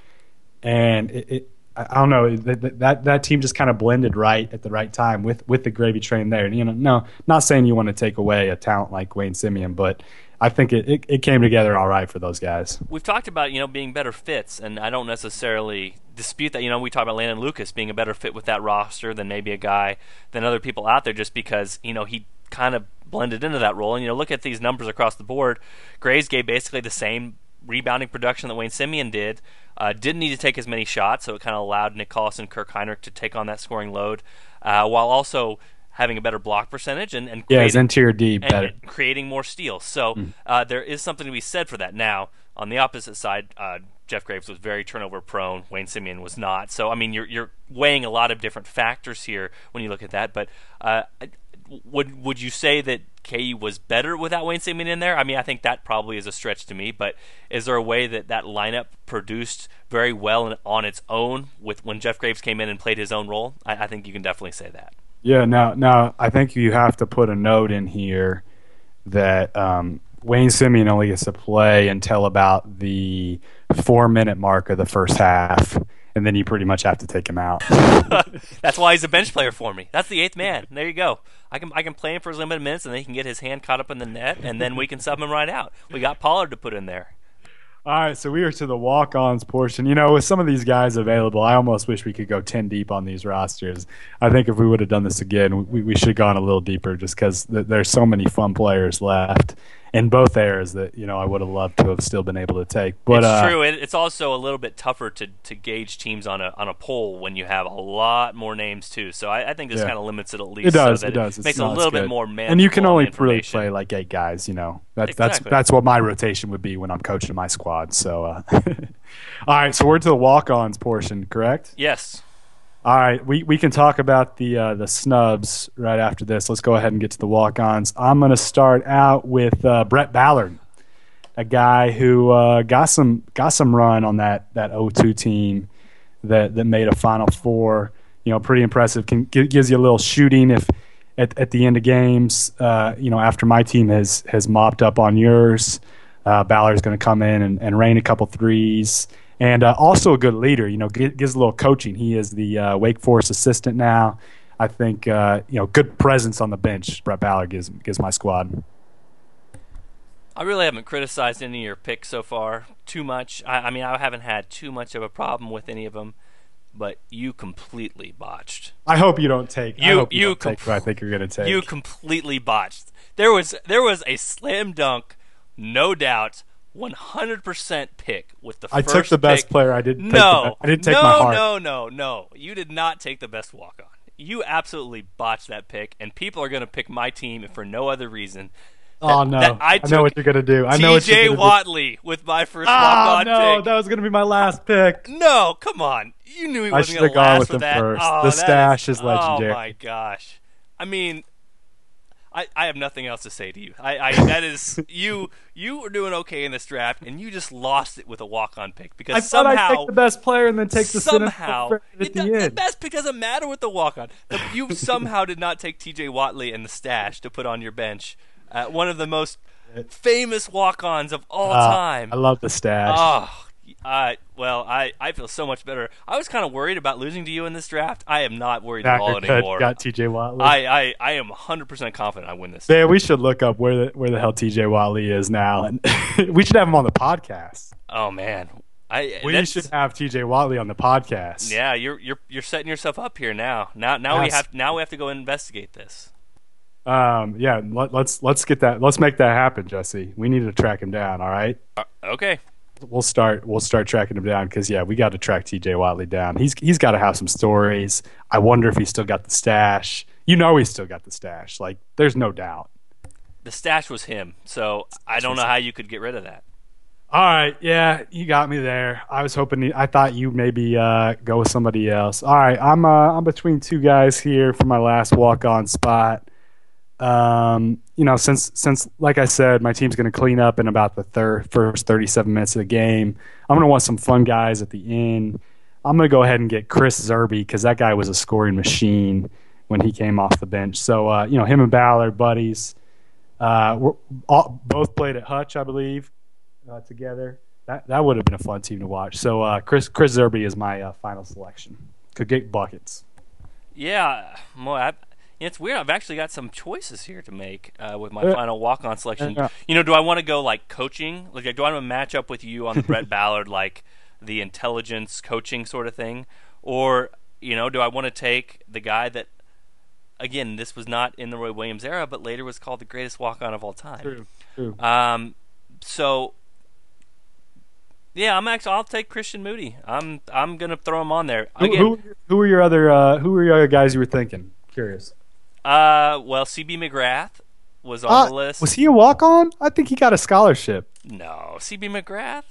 B: and it, it I don't know that, that that team just kind of blended right at the right time with with the gravy train there. And you know, no, not saying you want to take away a talent like Wayne Simien, but I think it, it, it, came together all right for those guys.
A: We've talked about, you know, being better fits, and I don't necessarily dispute that. You know, we talk about Landon Lucas being a better fit with that roster than maybe a guy than other people out there just because, you know, he kind of blended into that role. And, you know, look at these numbers across the board. Graves gave basically the same rebounding production that Wayne Simien did. Uh, didn't need to take as many shots, so it kind of allowed Nick Collison, Kirk Hinrich to take on that scoring load, uh, while also having a better block percentage and, and
B: yeah, his interior D better,
A: creating more steals. So mm. uh, there is something to be said for that. Now, on the opposite side, uh, Jeff Graves was very turnover prone. Wayne Simien was not. So I mean, you're you're weighing a lot of different factors here when you look at that. But uh, would would you say that KU was better without Wayne Simien in there? I mean, I think that probably is a stretch to me. But is there a way that that lineup produced very well on its own with when Jeff Graves came in and played his own role? I, I think you can definitely say that.
B: Yeah, now now I think you have to put a note in here that um, Wayne Simien only gets to play until about the four minute mark of the first half, and then you pretty much have to take him out.
A: That's why he's a bench player for me. That's the eighth man. There you go. I can I can play him for his limited minutes, and then he can get his hand caught up in the net, and then we can sub him right out. We got Pollard to put in there.
B: All right, so we are to the walk-ons portion. You know, with some of these guys available, I almost wish we could go ten deep on these rosters. I think if we would have done this again, we, we should have gone a little deeper, just because th- there's so many fun players left in both areas that you know I would have loved to have still been able to take. But
A: it's
B: uh,
A: true. It's also a little bit tougher to, to gauge teams on a on a poll when you have a lot more names too. So I, I think this yeah. kind of limits it at least.
B: It does.
A: So
B: it does.
A: It makes it a little bit more man.
B: And you can only really play like eight guys. You know, that's
A: exactly.
B: that's that's what my rotation would be when I'm coaching my squad. So, uh, all right. So we're to the walk-ons portion, correct?
A: Yes.
B: All right, we, we can talk about the uh, the snubs right after this. Let's go ahead and get to the walk-ons. I'm going to start out with uh, Brett Ballard a guy who uh, got some got some run on that that 0-2 team that that made a Final Four. You know, pretty impressive. Can gives you a little shooting if at, at the end of games. Uh, you know, after my team has has mopped up on yours, uh, Ballard's going to come in and, and rain a couple threes. And uh, also a good leader. You know, gives a little coaching. He is the uh, Wake Forest assistant now. I think uh, you know good presence on the bench. Brett Ballard gives gives my squad.
A: I really haven't criticized any of your picks so far too much. I, I, mean, I haven't had too much of a problem with any of them. but you completely botched.
B: I hope you don't take.
A: You-
B: you,
A: you
B: don't take
A: com-
B: I think you're gonna take.
A: You completely botched. There was there was a slam dunk, no doubt, 100% pick with the
B: I took the best
A: pick.
B: player. I didn't. Take
A: No,
B: the, I didn't take
A: no,
B: my heart.
A: no, no, no. You did not take the best walk on. You absolutely botched that pick, and people are going to pick my team for no other reason.
B: oh no!
A: I
B: I, know what you're gonna do. I know what you're gonna do.
A: Whatley with my first ah,
B: Oh
A: walk on
B: no!
A: pick.
B: That was gonna be my last pick.
A: No, come on. You knew he wasn't
B: should've
A: going to
B: gone
A: last
B: with
A: with that.
B: first.
A: Oh,
B: The
A: that
B: stash is legendary.
A: Oh my gosh. I mean, I, I have nothing else to say to you. I, I that is you you were doing okay in this draft and you just lost it with a walk on pick because
B: I thought I'd
A: somehow
B: take the best player and then take the
A: somehow it
B: the
A: does- the best pick doesn't matter with the walk on. You somehow did not take T.J. Whatley and the stash to put on your bench. Uh, one of the most famous walk ons of all
B: Uh,
A: time.
B: I love the stash.
A: Oh, I well, I, I feel so much better. I was kind of worried about losing to you in this draft. I am not worried at all anymore.
B: got T.J. Whatley.
A: I, I, I am 100% confident I win this.
B: Man, we should look up where the where the hell T.J. Whatley is now, and we should have him on the podcast.
A: Oh man, I
B: We should have T.J. Whatley on the podcast.
A: Yeah, you're you're you're setting yourself up here now. Now now we have now we have to go investigate this.
B: Um. Yeah. Let, let's let's get that. Let's make that happen, Jesse. We need to track him down. All right.
A: Uh, okay.
B: We'll start. We'll start tracking him down because yeah, we got to track T.J. Whatley down. He's he's got to have some stories. I wonder if he's still got the stash. You know, he's still got the stash. Like, there's no doubt.
A: The stash was him, so I don't know how you could get rid of that.
B: All right, yeah, you got me there. I was hoping. I thought you maybe uh, go with somebody else. All right, I'm uh, I'm between two guys here for my last walk on spot. Um, you know, since since like I said, my team's going to clean up in about the third first 37 minutes of the game. I'm going to want some fun guys at the end. I'm going to go ahead and get Chris Zerbe because that guy was a scoring machine when he came off the bench. So uh, you know, him and Ballard buddies. Uh, we're all, both played at Hutch, I believe uh, together. That that would have been a fun team to watch. So uh, Chris Chris Zerbe is my uh, final selection. Could get buckets.
A: Yeah, well, it's weird. I've actually got some choices here to make uh, with my
B: Yeah.
A: final walk-on selection. You know, do I want to go like coaching? Like, do I want to match up with you on the Brett Ballard, like the intelligence coaching sort of thing, or you know, do I want to take the guy that, again, this was not in the Roy Williams era, but later was called the greatest walk-on of all time.
B: True. True.
A: Um, so yeah, I'm actually I'll take Christian Moody. I'm I'm gonna throw him on there
B: Who,
A: again.
B: who who were your other uh, who were your other guys you were thinking? Curious.
A: Uh, well, CB McGrath was on
B: Uh,
A: the list.
B: Was he a walk on? I think he got a scholarship.
A: No, CB McGrath.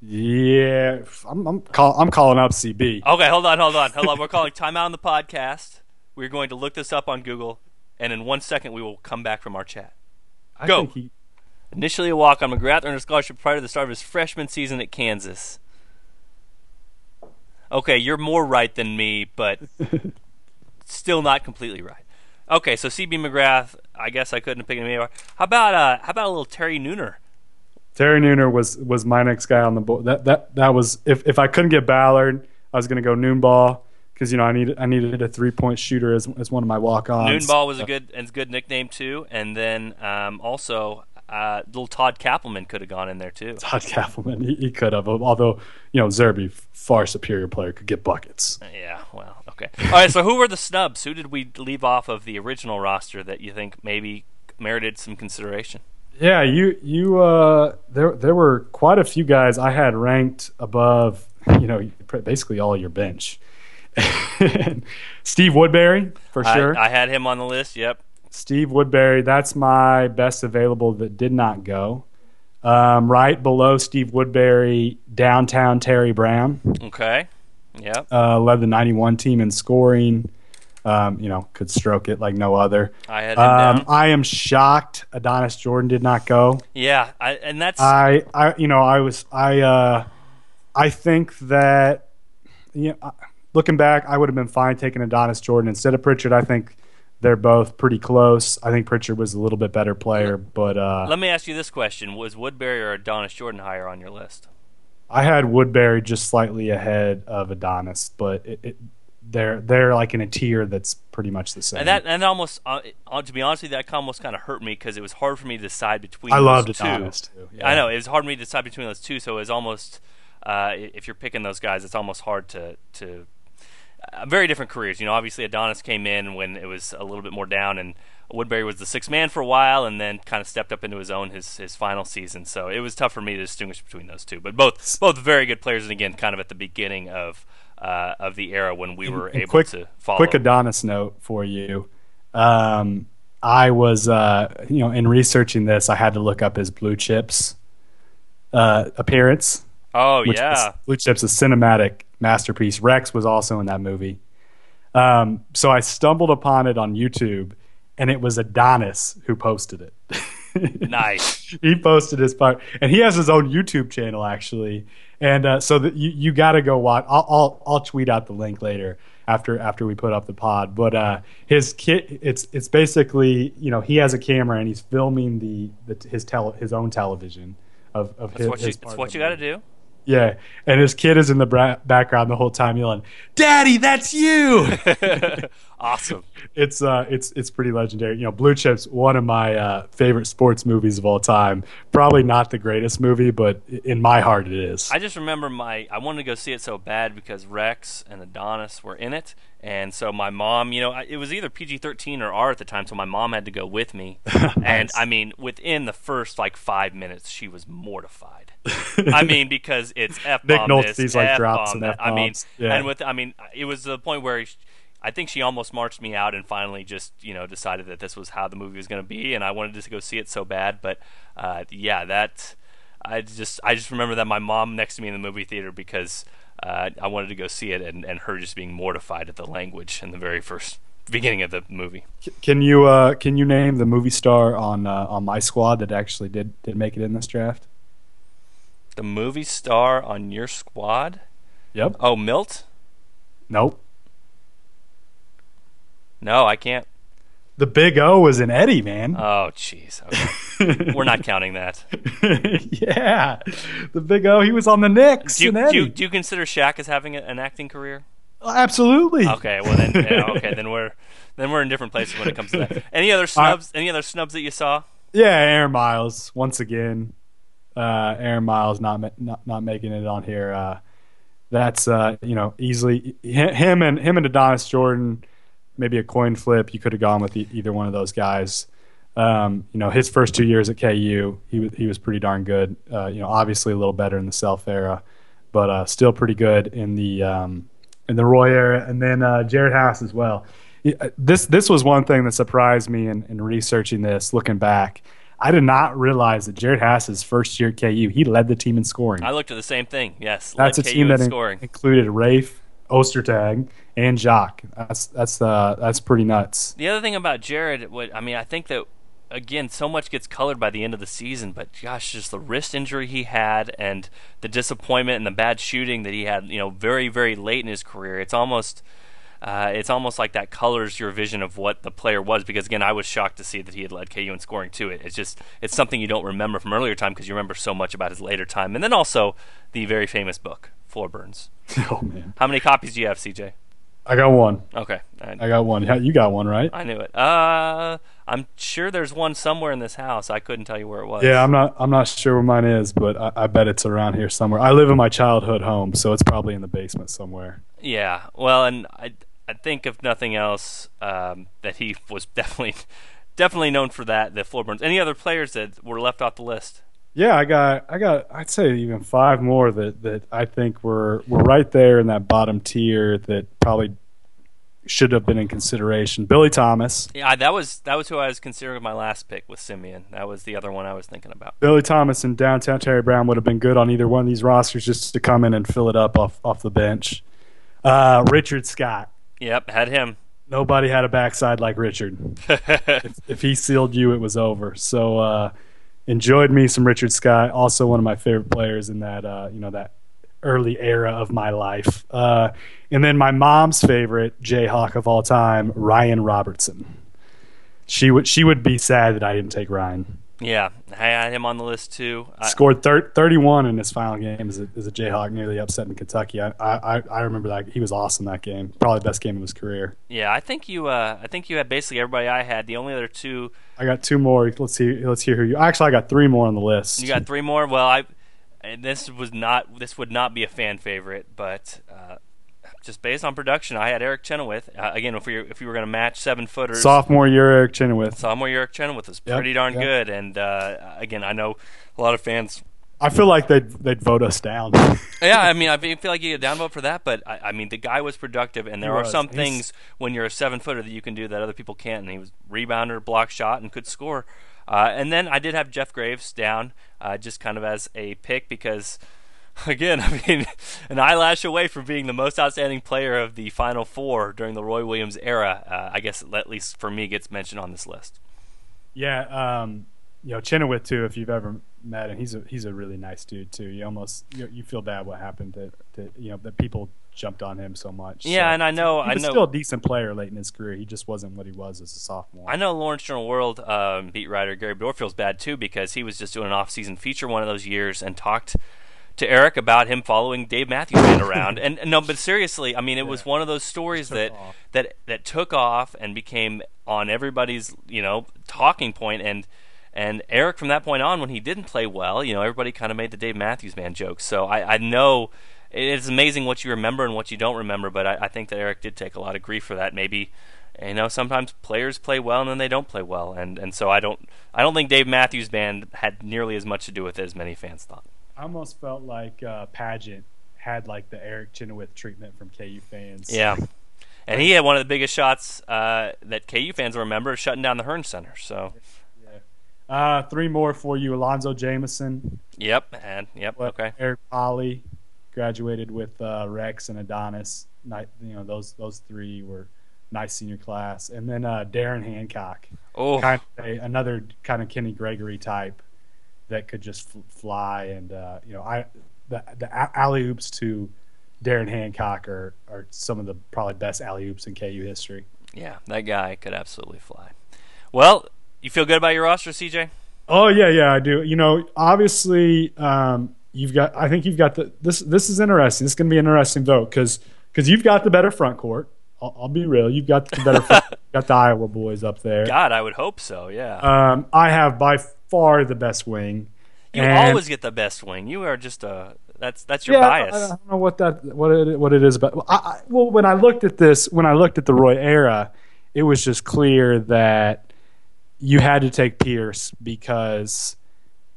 B: Yeah, I'm I'm, call, I'm calling up CB.
A: Okay, hold on, hold on, hold on. We're calling timeout on the podcast. We're going to look this up on Google, and in one second we will come back from our chat.
B: I
A: go.
B: think he,
A: Initially a walk on, McGrath earned a scholarship prior to the start of his freshman season at Kansas. Okay, you're more right than me, but still not completely right. Okay, so CB McGrath, I guess I couldn't have picked him anywhere. How about uh, how about a little Terry Nooner?
B: Terry Nooner was was my next guy on the board. That that that was if if I couldn't get Ballard, I was going to go Noonball because you know I needed I needed a three point shooter as as one of my walk ons.
A: Noonball was a good and good nickname too, and then um, also uh, little Todd Kappelman could have gone in there too.
B: Todd Kappelman. He, he could have, although you know Zerbe, far superior player, could get buckets.
A: Yeah, well, okay. All right, so who were the snubs? Who did we leave off of the original roster that you think maybe merited some consideration?
B: Yeah, you you uh, there there were quite a few guys I had ranked above, you know, basically all your bench. Steve Woodbury for sure.
A: I, I had him on the list. Yep.
B: Steve Woodbury, that's my best available that did not go. Um, right below Steve Woodbury, downtown Terry Brown
A: Okay. Yep.
B: uh, led the 91 team in scoring. Um, you know, could stroke it like no other.
A: I had
B: Um. I am shocked Adonis Jordan did not go.
A: Yeah, I, and that's
B: I, I, you know, I was, I, uh, I think that, you know, looking back, I would have been fine taking Adonis Jordan instead of Pritchard. I think they're both pretty close. I think Pritchard was a little bit better player, but uh,
A: Let me ask you this question: Was Woodbury or Adonis Jordan higher on your list?
B: I had Woodbury just slightly ahead of Adonis, but it, it, they're they're like in a tier that's pretty much the same.
A: And that and almost, uh, uh, to be honest with you, that almost kind of hurt me because it was hard for me to decide between.
B: I
A: those
B: loved
A: two.
B: Adonis too.
A: I know it was hard for me to decide between those two, so it was almost uh, if you're picking those guys, it's almost hard to to uh, very different careers. You know, obviously Adonis came in when it was a little bit more down, and Woodbury was the sixth man for a while, and then kind of stepped up into his own his his final season. So it was tough for me to distinguish between those two. But both both very good players, and again, kind of at the beginning of uh, of the era when we were able
B: quick,
A: to follow.
B: Quick Adonis note for you. Um, I was, uh, you know, in researching this, I had to look up his Blue Chips uh, appearance.
A: Oh yeah,
B: Blue Chips, a cinematic masterpiece. Rex was also in that movie. Um, so I stumbled upon it on YouTube, and it was Adonis who posted it.
A: nice.
B: he posted his part, and he has his own YouTube channel actually. And uh, so that you you got to go watch. I'll, I'll I'll tweet out the link later after after we put up the pod. But uh, his kit, it's it's basically you know he has a camera and he's filming the, the his tele his own television of of
A: That's
B: his.
A: what you,
B: his
A: that's what you got to do.
B: Yeah, and his kid is in the bra- background the whole time yelling, "Daddy, that's you!"
A: awesome.
B: it's uh, it's it's pretty legendary. You know, Blue Chips, one of my uh, favorite sports movies of all time. Probably not the greatest movie, but in my heart, it is.
A: I just remember my I wanted to go see it so bad because Rex and Adonis were in it, and so my mom, you know, it was either PG-13 or R at the time, so my mom had to go with me. And I mean, within the first like five minutes, she was mortified. I mean, because it's f
B: Nick
A: bomb
B: Nolte like, drops and
A: that. I mean,
B: Yeah.
A: and with I mean, it was the point where. I think she almost marched me out and finally just you know decided that this was how the movie was going to be, and I wanted to go see it so bad. But uh, yeah, that I just I just remember that my mom next to me in the movie theater because uh, I wanted to go see it, and, and her just being mortified at the language in the very first beginning of the movie.
B: Can you uh, can you name the movie star on uh, on my squad that actually did did make it in this draft?
A: The movie star on your squad?
B: Yep.
A: Oh, Milt?
B: Nope.
A: No, I can't.
B: The Big O was in Eddie, man.
A: Oh, jeez. Okay. We're not counting that.
B: yeah, the Big O. He was on the Knicks
A: Do you, do, you, do you consider Shaq as having a, an acting career?
B: Absolutely.
A: Okay, well then, yeah, okay, then we're then we're in different places when it comes to that. Any other snubs? Any other snubs that you saw?
B: Yeah, Aaron Miles once again. Uh, Aaron Miles not, not not making it on here. Uh, that's uh, you know easily him and him and Adonis Jordan. Maybe a coin flip. You could have gone with e- either one of those guys. Um, you know, his first two years at KU, he was he was pretty darn good. Uh, you know, obviously a little better in the Self era, but uh, still pretty good in the um, in the Roy era, and then uh, Jerod Haase as well. This this was one thing that surprised me in, in researching this. Looking back, I did not realize that Jerod Haase's first year at KU, he led the team in scoring.
A: I looked at the same thing. Yes,
B: That's a
A: KU
B: team that in-
A: scoring.
B: included Raef, Ostertag, and Jacque. That's that's uh, that's pretty nuts.
A: The other thing about Jerod, what I mean, I think that again, so much gets colored by the end of the season. But gosh, just the wrist injury he had, and the disappointment and the bad shooting that he had, you know, very very late in his career. It's almost. Uh, it's almost like that colors your vision of what the player was because again I was shocked to see that he had led KU in scoring to it. It's just it's something you don't remember from earlier time because you remember so much about his later time and then also the very famous book Floor Burns.
B: oh man,
A: How many copies do you have, CJ?
B: I got one.
A: Okay, I,
B: I got one. You got one, right?
A: I knew it. Uh, I'm sure there's one somewhere in this house. I couldn't tell you where it was.
B: Yeah, I'm not. I'm not sure where mine is, but I, I bet it's around here somewhere. I live in my childhood home, so it's probably in the basement somewhere.
A: Yeah. Well, and I I think if nothing else, um, that he was definitely definitely known for that. The floor burns. Any other players that were left off the list?
B: Yeah, I got. I got. I'd say even five more that that I think were were right there in that bottom tier that probably should have been in consideration. Billy Thomas.
A: Yeah, that was that was who I was considering with my last pick with Simien. That was the other one I was thinking about.
B: Billy Thomas and downtown Terry Brown would have been good on either one of these rosters just to come in and fill it up off off the bench. Uh, Richard Scott.
A: Yep, had him.
B: Nobody had a backside like Richard. if, if he sealed you, it was over. So uh, enjoyed me some Richard Scott. Also one of my favorite players in that uh, you know that early era of my life. Uh, and then my mom's favorite Jayhawk of all time, Ryan Robertson. She would she would be sad that I didn't take Ryan.
A: Yeah, I had him on the list too. I,
B: Scored thir- 31 in his final game as a, as a Jayhawk, nearly upsetting Kentucky. I, I I remember that he was awesome that game. Probably the best game of his career.
A: yeah, I think you. Uh, I think you had basically everybody I had. The only other two
B: I got two more. Let's see. Let's hear who you. Actually, I got three more on the list.
A: You got three more. Well, I and this was not this would not be a fan favorite, but uh, just based on production, I had Eric Chenoweth. Uh, again, if we were, if we were going to match seven footers,
B: sophomore year Eric Chenoweth,
A: sophomore year Eric Chenoweth was pretty
B: Yep,
A: darn
B: yep.
A: good. And uh, again, I know a lot of fans.
B: I feel like they'd they'd vote us down.
A: Yeah, I mean, I feel like you get a downvote for that, but I, I mean, the guy was productive, and there
B: He
A: are
B: was.
A: some
B: He's-
A: things when you're a seven footer that you can do that other people can't. And he was rebounder, block shot, and could score. Uh, and then I did have Jeff Graves down, uh, just kind of as a pick because again, I mean, an eyelash away from being the most outstanding player of the Final Four during the Roy Williams era. Uh, I guess at least for me, gets mentioned on this list.
B: yeah, um, you know Chenoweth too. If you've ever met him, he's a he's a really nice dude too. You almost you, you feel bad what happened to, to you know that people jumped on him so much.
A: Yeah,
B: So,
A: and I know,
B: he
A: I
B: was
A: know,
B: still a decent player late in his career. He just wasn't what he was as a sophomore.
A: I know Lawrence Journal World um, beat writer Gary Bedore feels bad too because he was just doing an off-season feature one of those years and talked to Eric about him following Dave Matthews Band around. And, no, but seriously, I mean, it was one of those stories that
B: off.
A: that that took off and became on everybody's you know talking point and. And Eric, from that point on, when he didn't play well, you know, everybody kind of made the Dave Matthews Band jokes. So I, I know it's amazing what you remember and what you don't remember, but I, I think that Eric did take a lot of grief for that. Maybe you know sometimes players play well and then they don't play well, and and so I don't I don't think Dave Matthews Band had nearly as much to do with it as many fans thought.
B: I almost felt like uh, Pageant had like the Eric Chenoweth treatment from KU fans.
A: Yeah. And he had one of the biggest shots uh, that KU fans will remember, shutting down the Hearnes Center. So,
B: Uh, three more for you: Alonzo Jamison,
A: yep, and yep, okay,
B: Eric Pauley, graduated with uh, Rex and Adonis. You know those those three were nice senior class, and then uh, Darrin Hancock,
A: oh,
B: kind of a, another kind of Kenny Gregory type that could just f- fly, and uh, you know I the the alley oops to Darrin Hancock are are some of the probably best alley oops in KU history.
A: yeah, that guy could absolutely fly. Well, you feel good about your roster, CJ?
B: Oh yeah, yeah, I do. You know, obviously, um, you've got. I think you've got the. This this is interesting. This is going to be an interesting vote because because you've got the better front court. I'll, I'll be real. You've got the better. front, got the Iowa boys up there.
A: God, I would hope so. Yeah,
B: Um, I have by far the best wing.
A: you
B: and-
A: always get the best wing. You are just a that's that's your
B: yeah,
A: bias.
B: I, I don't know what that what it, what it is, but I, I, well, when I looked at this, when I looked at the Roy era, it was just clear that you had to take Pierce because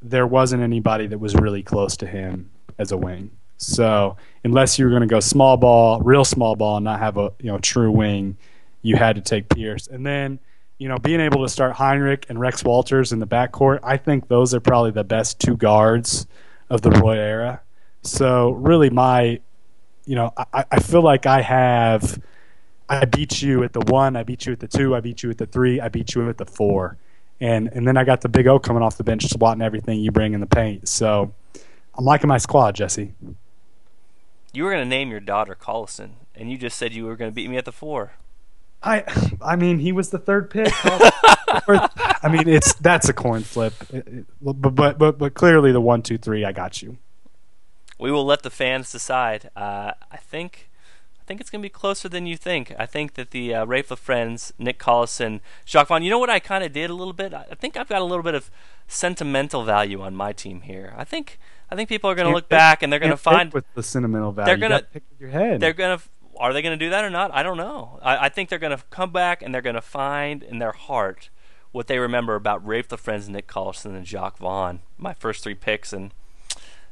B: there wasn't anybody that was really close to him as a wing. So unless you were going to go small ball, real small ball, and not have a you know true wing, you had to take Pierce. And then you know being able to start Hinrich and Rex Walters in the backcourt, I think those are probably the best two guards of the Roy era. So really, my you know I, I feel like I have. I beat you at the one, I beat you at the two, I beat you at the three, I beat you at the four. And and then I got the big O coming off the bench swatting everything you bring in the paint. So I'm liking my squad, Jesse.
A: you were to name your daughter Collison, and you just said you were to beat me at the four.
B: I I mean he was the third pick. I mean it's that's a coin flip. But, but but but clearly the one, two, three, I got you.
A: we will let the fans decide. Uh, I think, I think it's going to be closer than you think. I think that the uh, Raef LaFrentz, Nick Collison, Jacque Vaughn. You know what I kind of did a little bit. I think I've got a little bit of sentimental value on my team here. I think, I think people are going to
B: Can't
A: look back and they're going to find
B: with the sentimental value.
A: they're gonna-
B: gotta pick with your head.
A: they're going to. Are they going to do that or not? I don't know. I, I think they're going to come back and they're going to find in their heart what they remember about Raef LaFrentz, Nick Collison, and Jacque Vaughn. My first three picks, and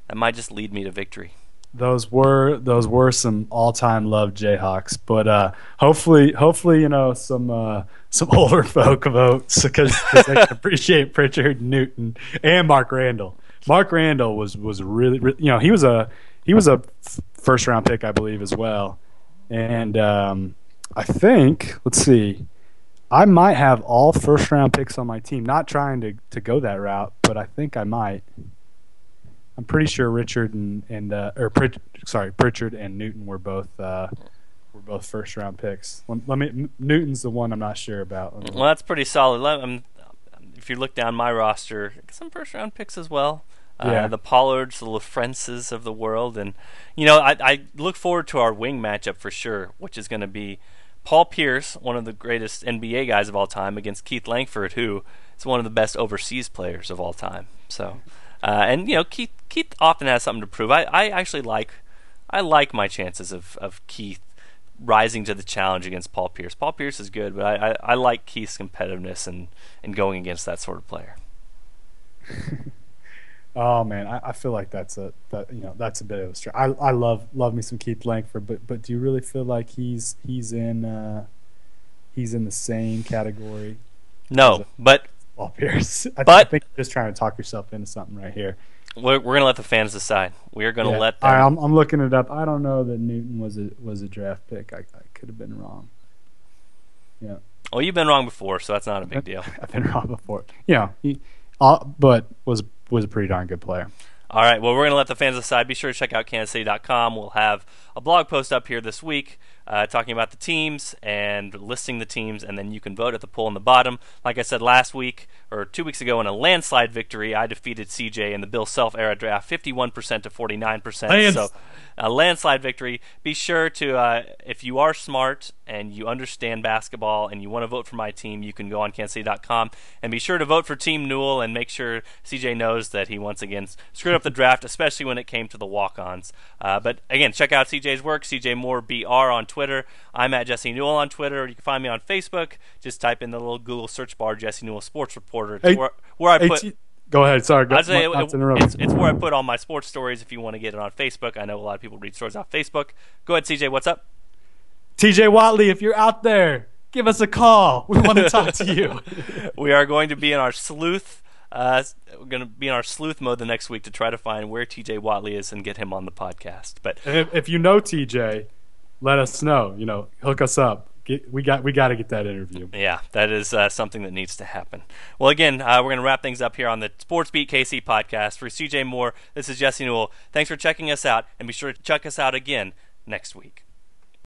A: that might just lead me to victory.
B: those were those were some all time love Jayhawks, but uh, hopefully hopefully you know some uh, some older folk votes because they can appreciate Pritchard, Newton, and Mark Randall. Mark Randall was was really, re you know he was a he was a first round pick I believe as well, and um, I think let's see. I might have all first round picks on my team. Not trying to, to go that route, but I think I might. I'm pretty sure Richard and and uh, or Prit- sorry Pritchard and Newton were both uh, were both first round picks. Let, let me Newton's the one I'm not sure about.
A: Well, that's pretty solid. Let- um, if you look down my roster, some first round picks as well. Uh,
B: Yeah.
A: The Pollards, the LaFrentzes of the world. And, you know, I, I look forward to our wing matchup for sure, which is going to be Paul Pierce, one of the greatest NBA guys of all time, against Keith Langford, who is one of the best overseas players of all time. So Uh, and you know, Keith Keith often has something to prove. I, I actually like I like my chances of, of Keith rising to the challenge against Paul Pierce. Paul Pierce is good, but I, I, I like Keith's competitiveness and, and going against that sort of player.
B: oh man, I, I feel like that's a that you know that's a bit of a stretch. I I love love me some Keith Langford, but but do you really feel like he's he's in uh, he's in the same category?
A: No, but
B: Paul Pierce. I,
A: but,
B: I think you're just trying to talk yourself into something right here.
A: We're, we're gonna let the fans decide. We're gonna
B: Yeah.
A: let them.
B: I, I'm, I'm looking it up. I don't know that Newton was a was a draft pick. I, I could have been wrong. Yeah,
A: well, you've been wrong before, so that's not a big deal.
B: I've been wrong before. Yeah, he, uh, but was was a pretty darn good player.
A: All right. Well, we're going to let the fans decide. Be sure to check out kansascity.com. We'll have a blog post up here this week uh, talking about the teams and listing the teams, and then you can vote at the poll in the bottom. Like I said last week or two weeks ago in a landslide victory, I defeated CJ in the Bill Self era draft 51% to 49%.
B: Lance.
A: So a landslide victory. Be sure to, uh, if you are smart and you understand basketball and you want to vote for my team, you can go on kansascity.com and be sure to vote for Team Newell and make sure CJ knows that he once again screwed up the draft, especially when it came to the walk-ons. Uh, but again, check out CJ's work, CJ Moore BR on Twitter. I'm at Jesse Newell on Twitter. You can find me on Facebook. Just type in the little Google search bar Jesse Newell Sports Reporter. Where, where I put.
B: T- go ahead. Sorry, go,
A: I'd say it- it's, it's where I put all my sports stories if you want to get it on Facebook. I know a lot of people read stories off Facebook. Go ahead, CJ. What's up?
B: TJ Whatley, if you're out there, give us a call. We want to talk to you.
A: we are going to be in our sleuth. Uh, we're going to be in our sleuth mode the next week to try to find where TJ Whatley is and get him on the podcast. But
B: if, if you know TJ, let us know. You know, hook us up. Get, we got we got to get that interview.
A: yeah, that is uh, something that needs to happen. Well, again, uh, we're going to wrap things up here on the Sports Beat KC podcast. For CJ Moore, this is Jesse Newell. Thanks for checking us out, and be sure to check us out again next week.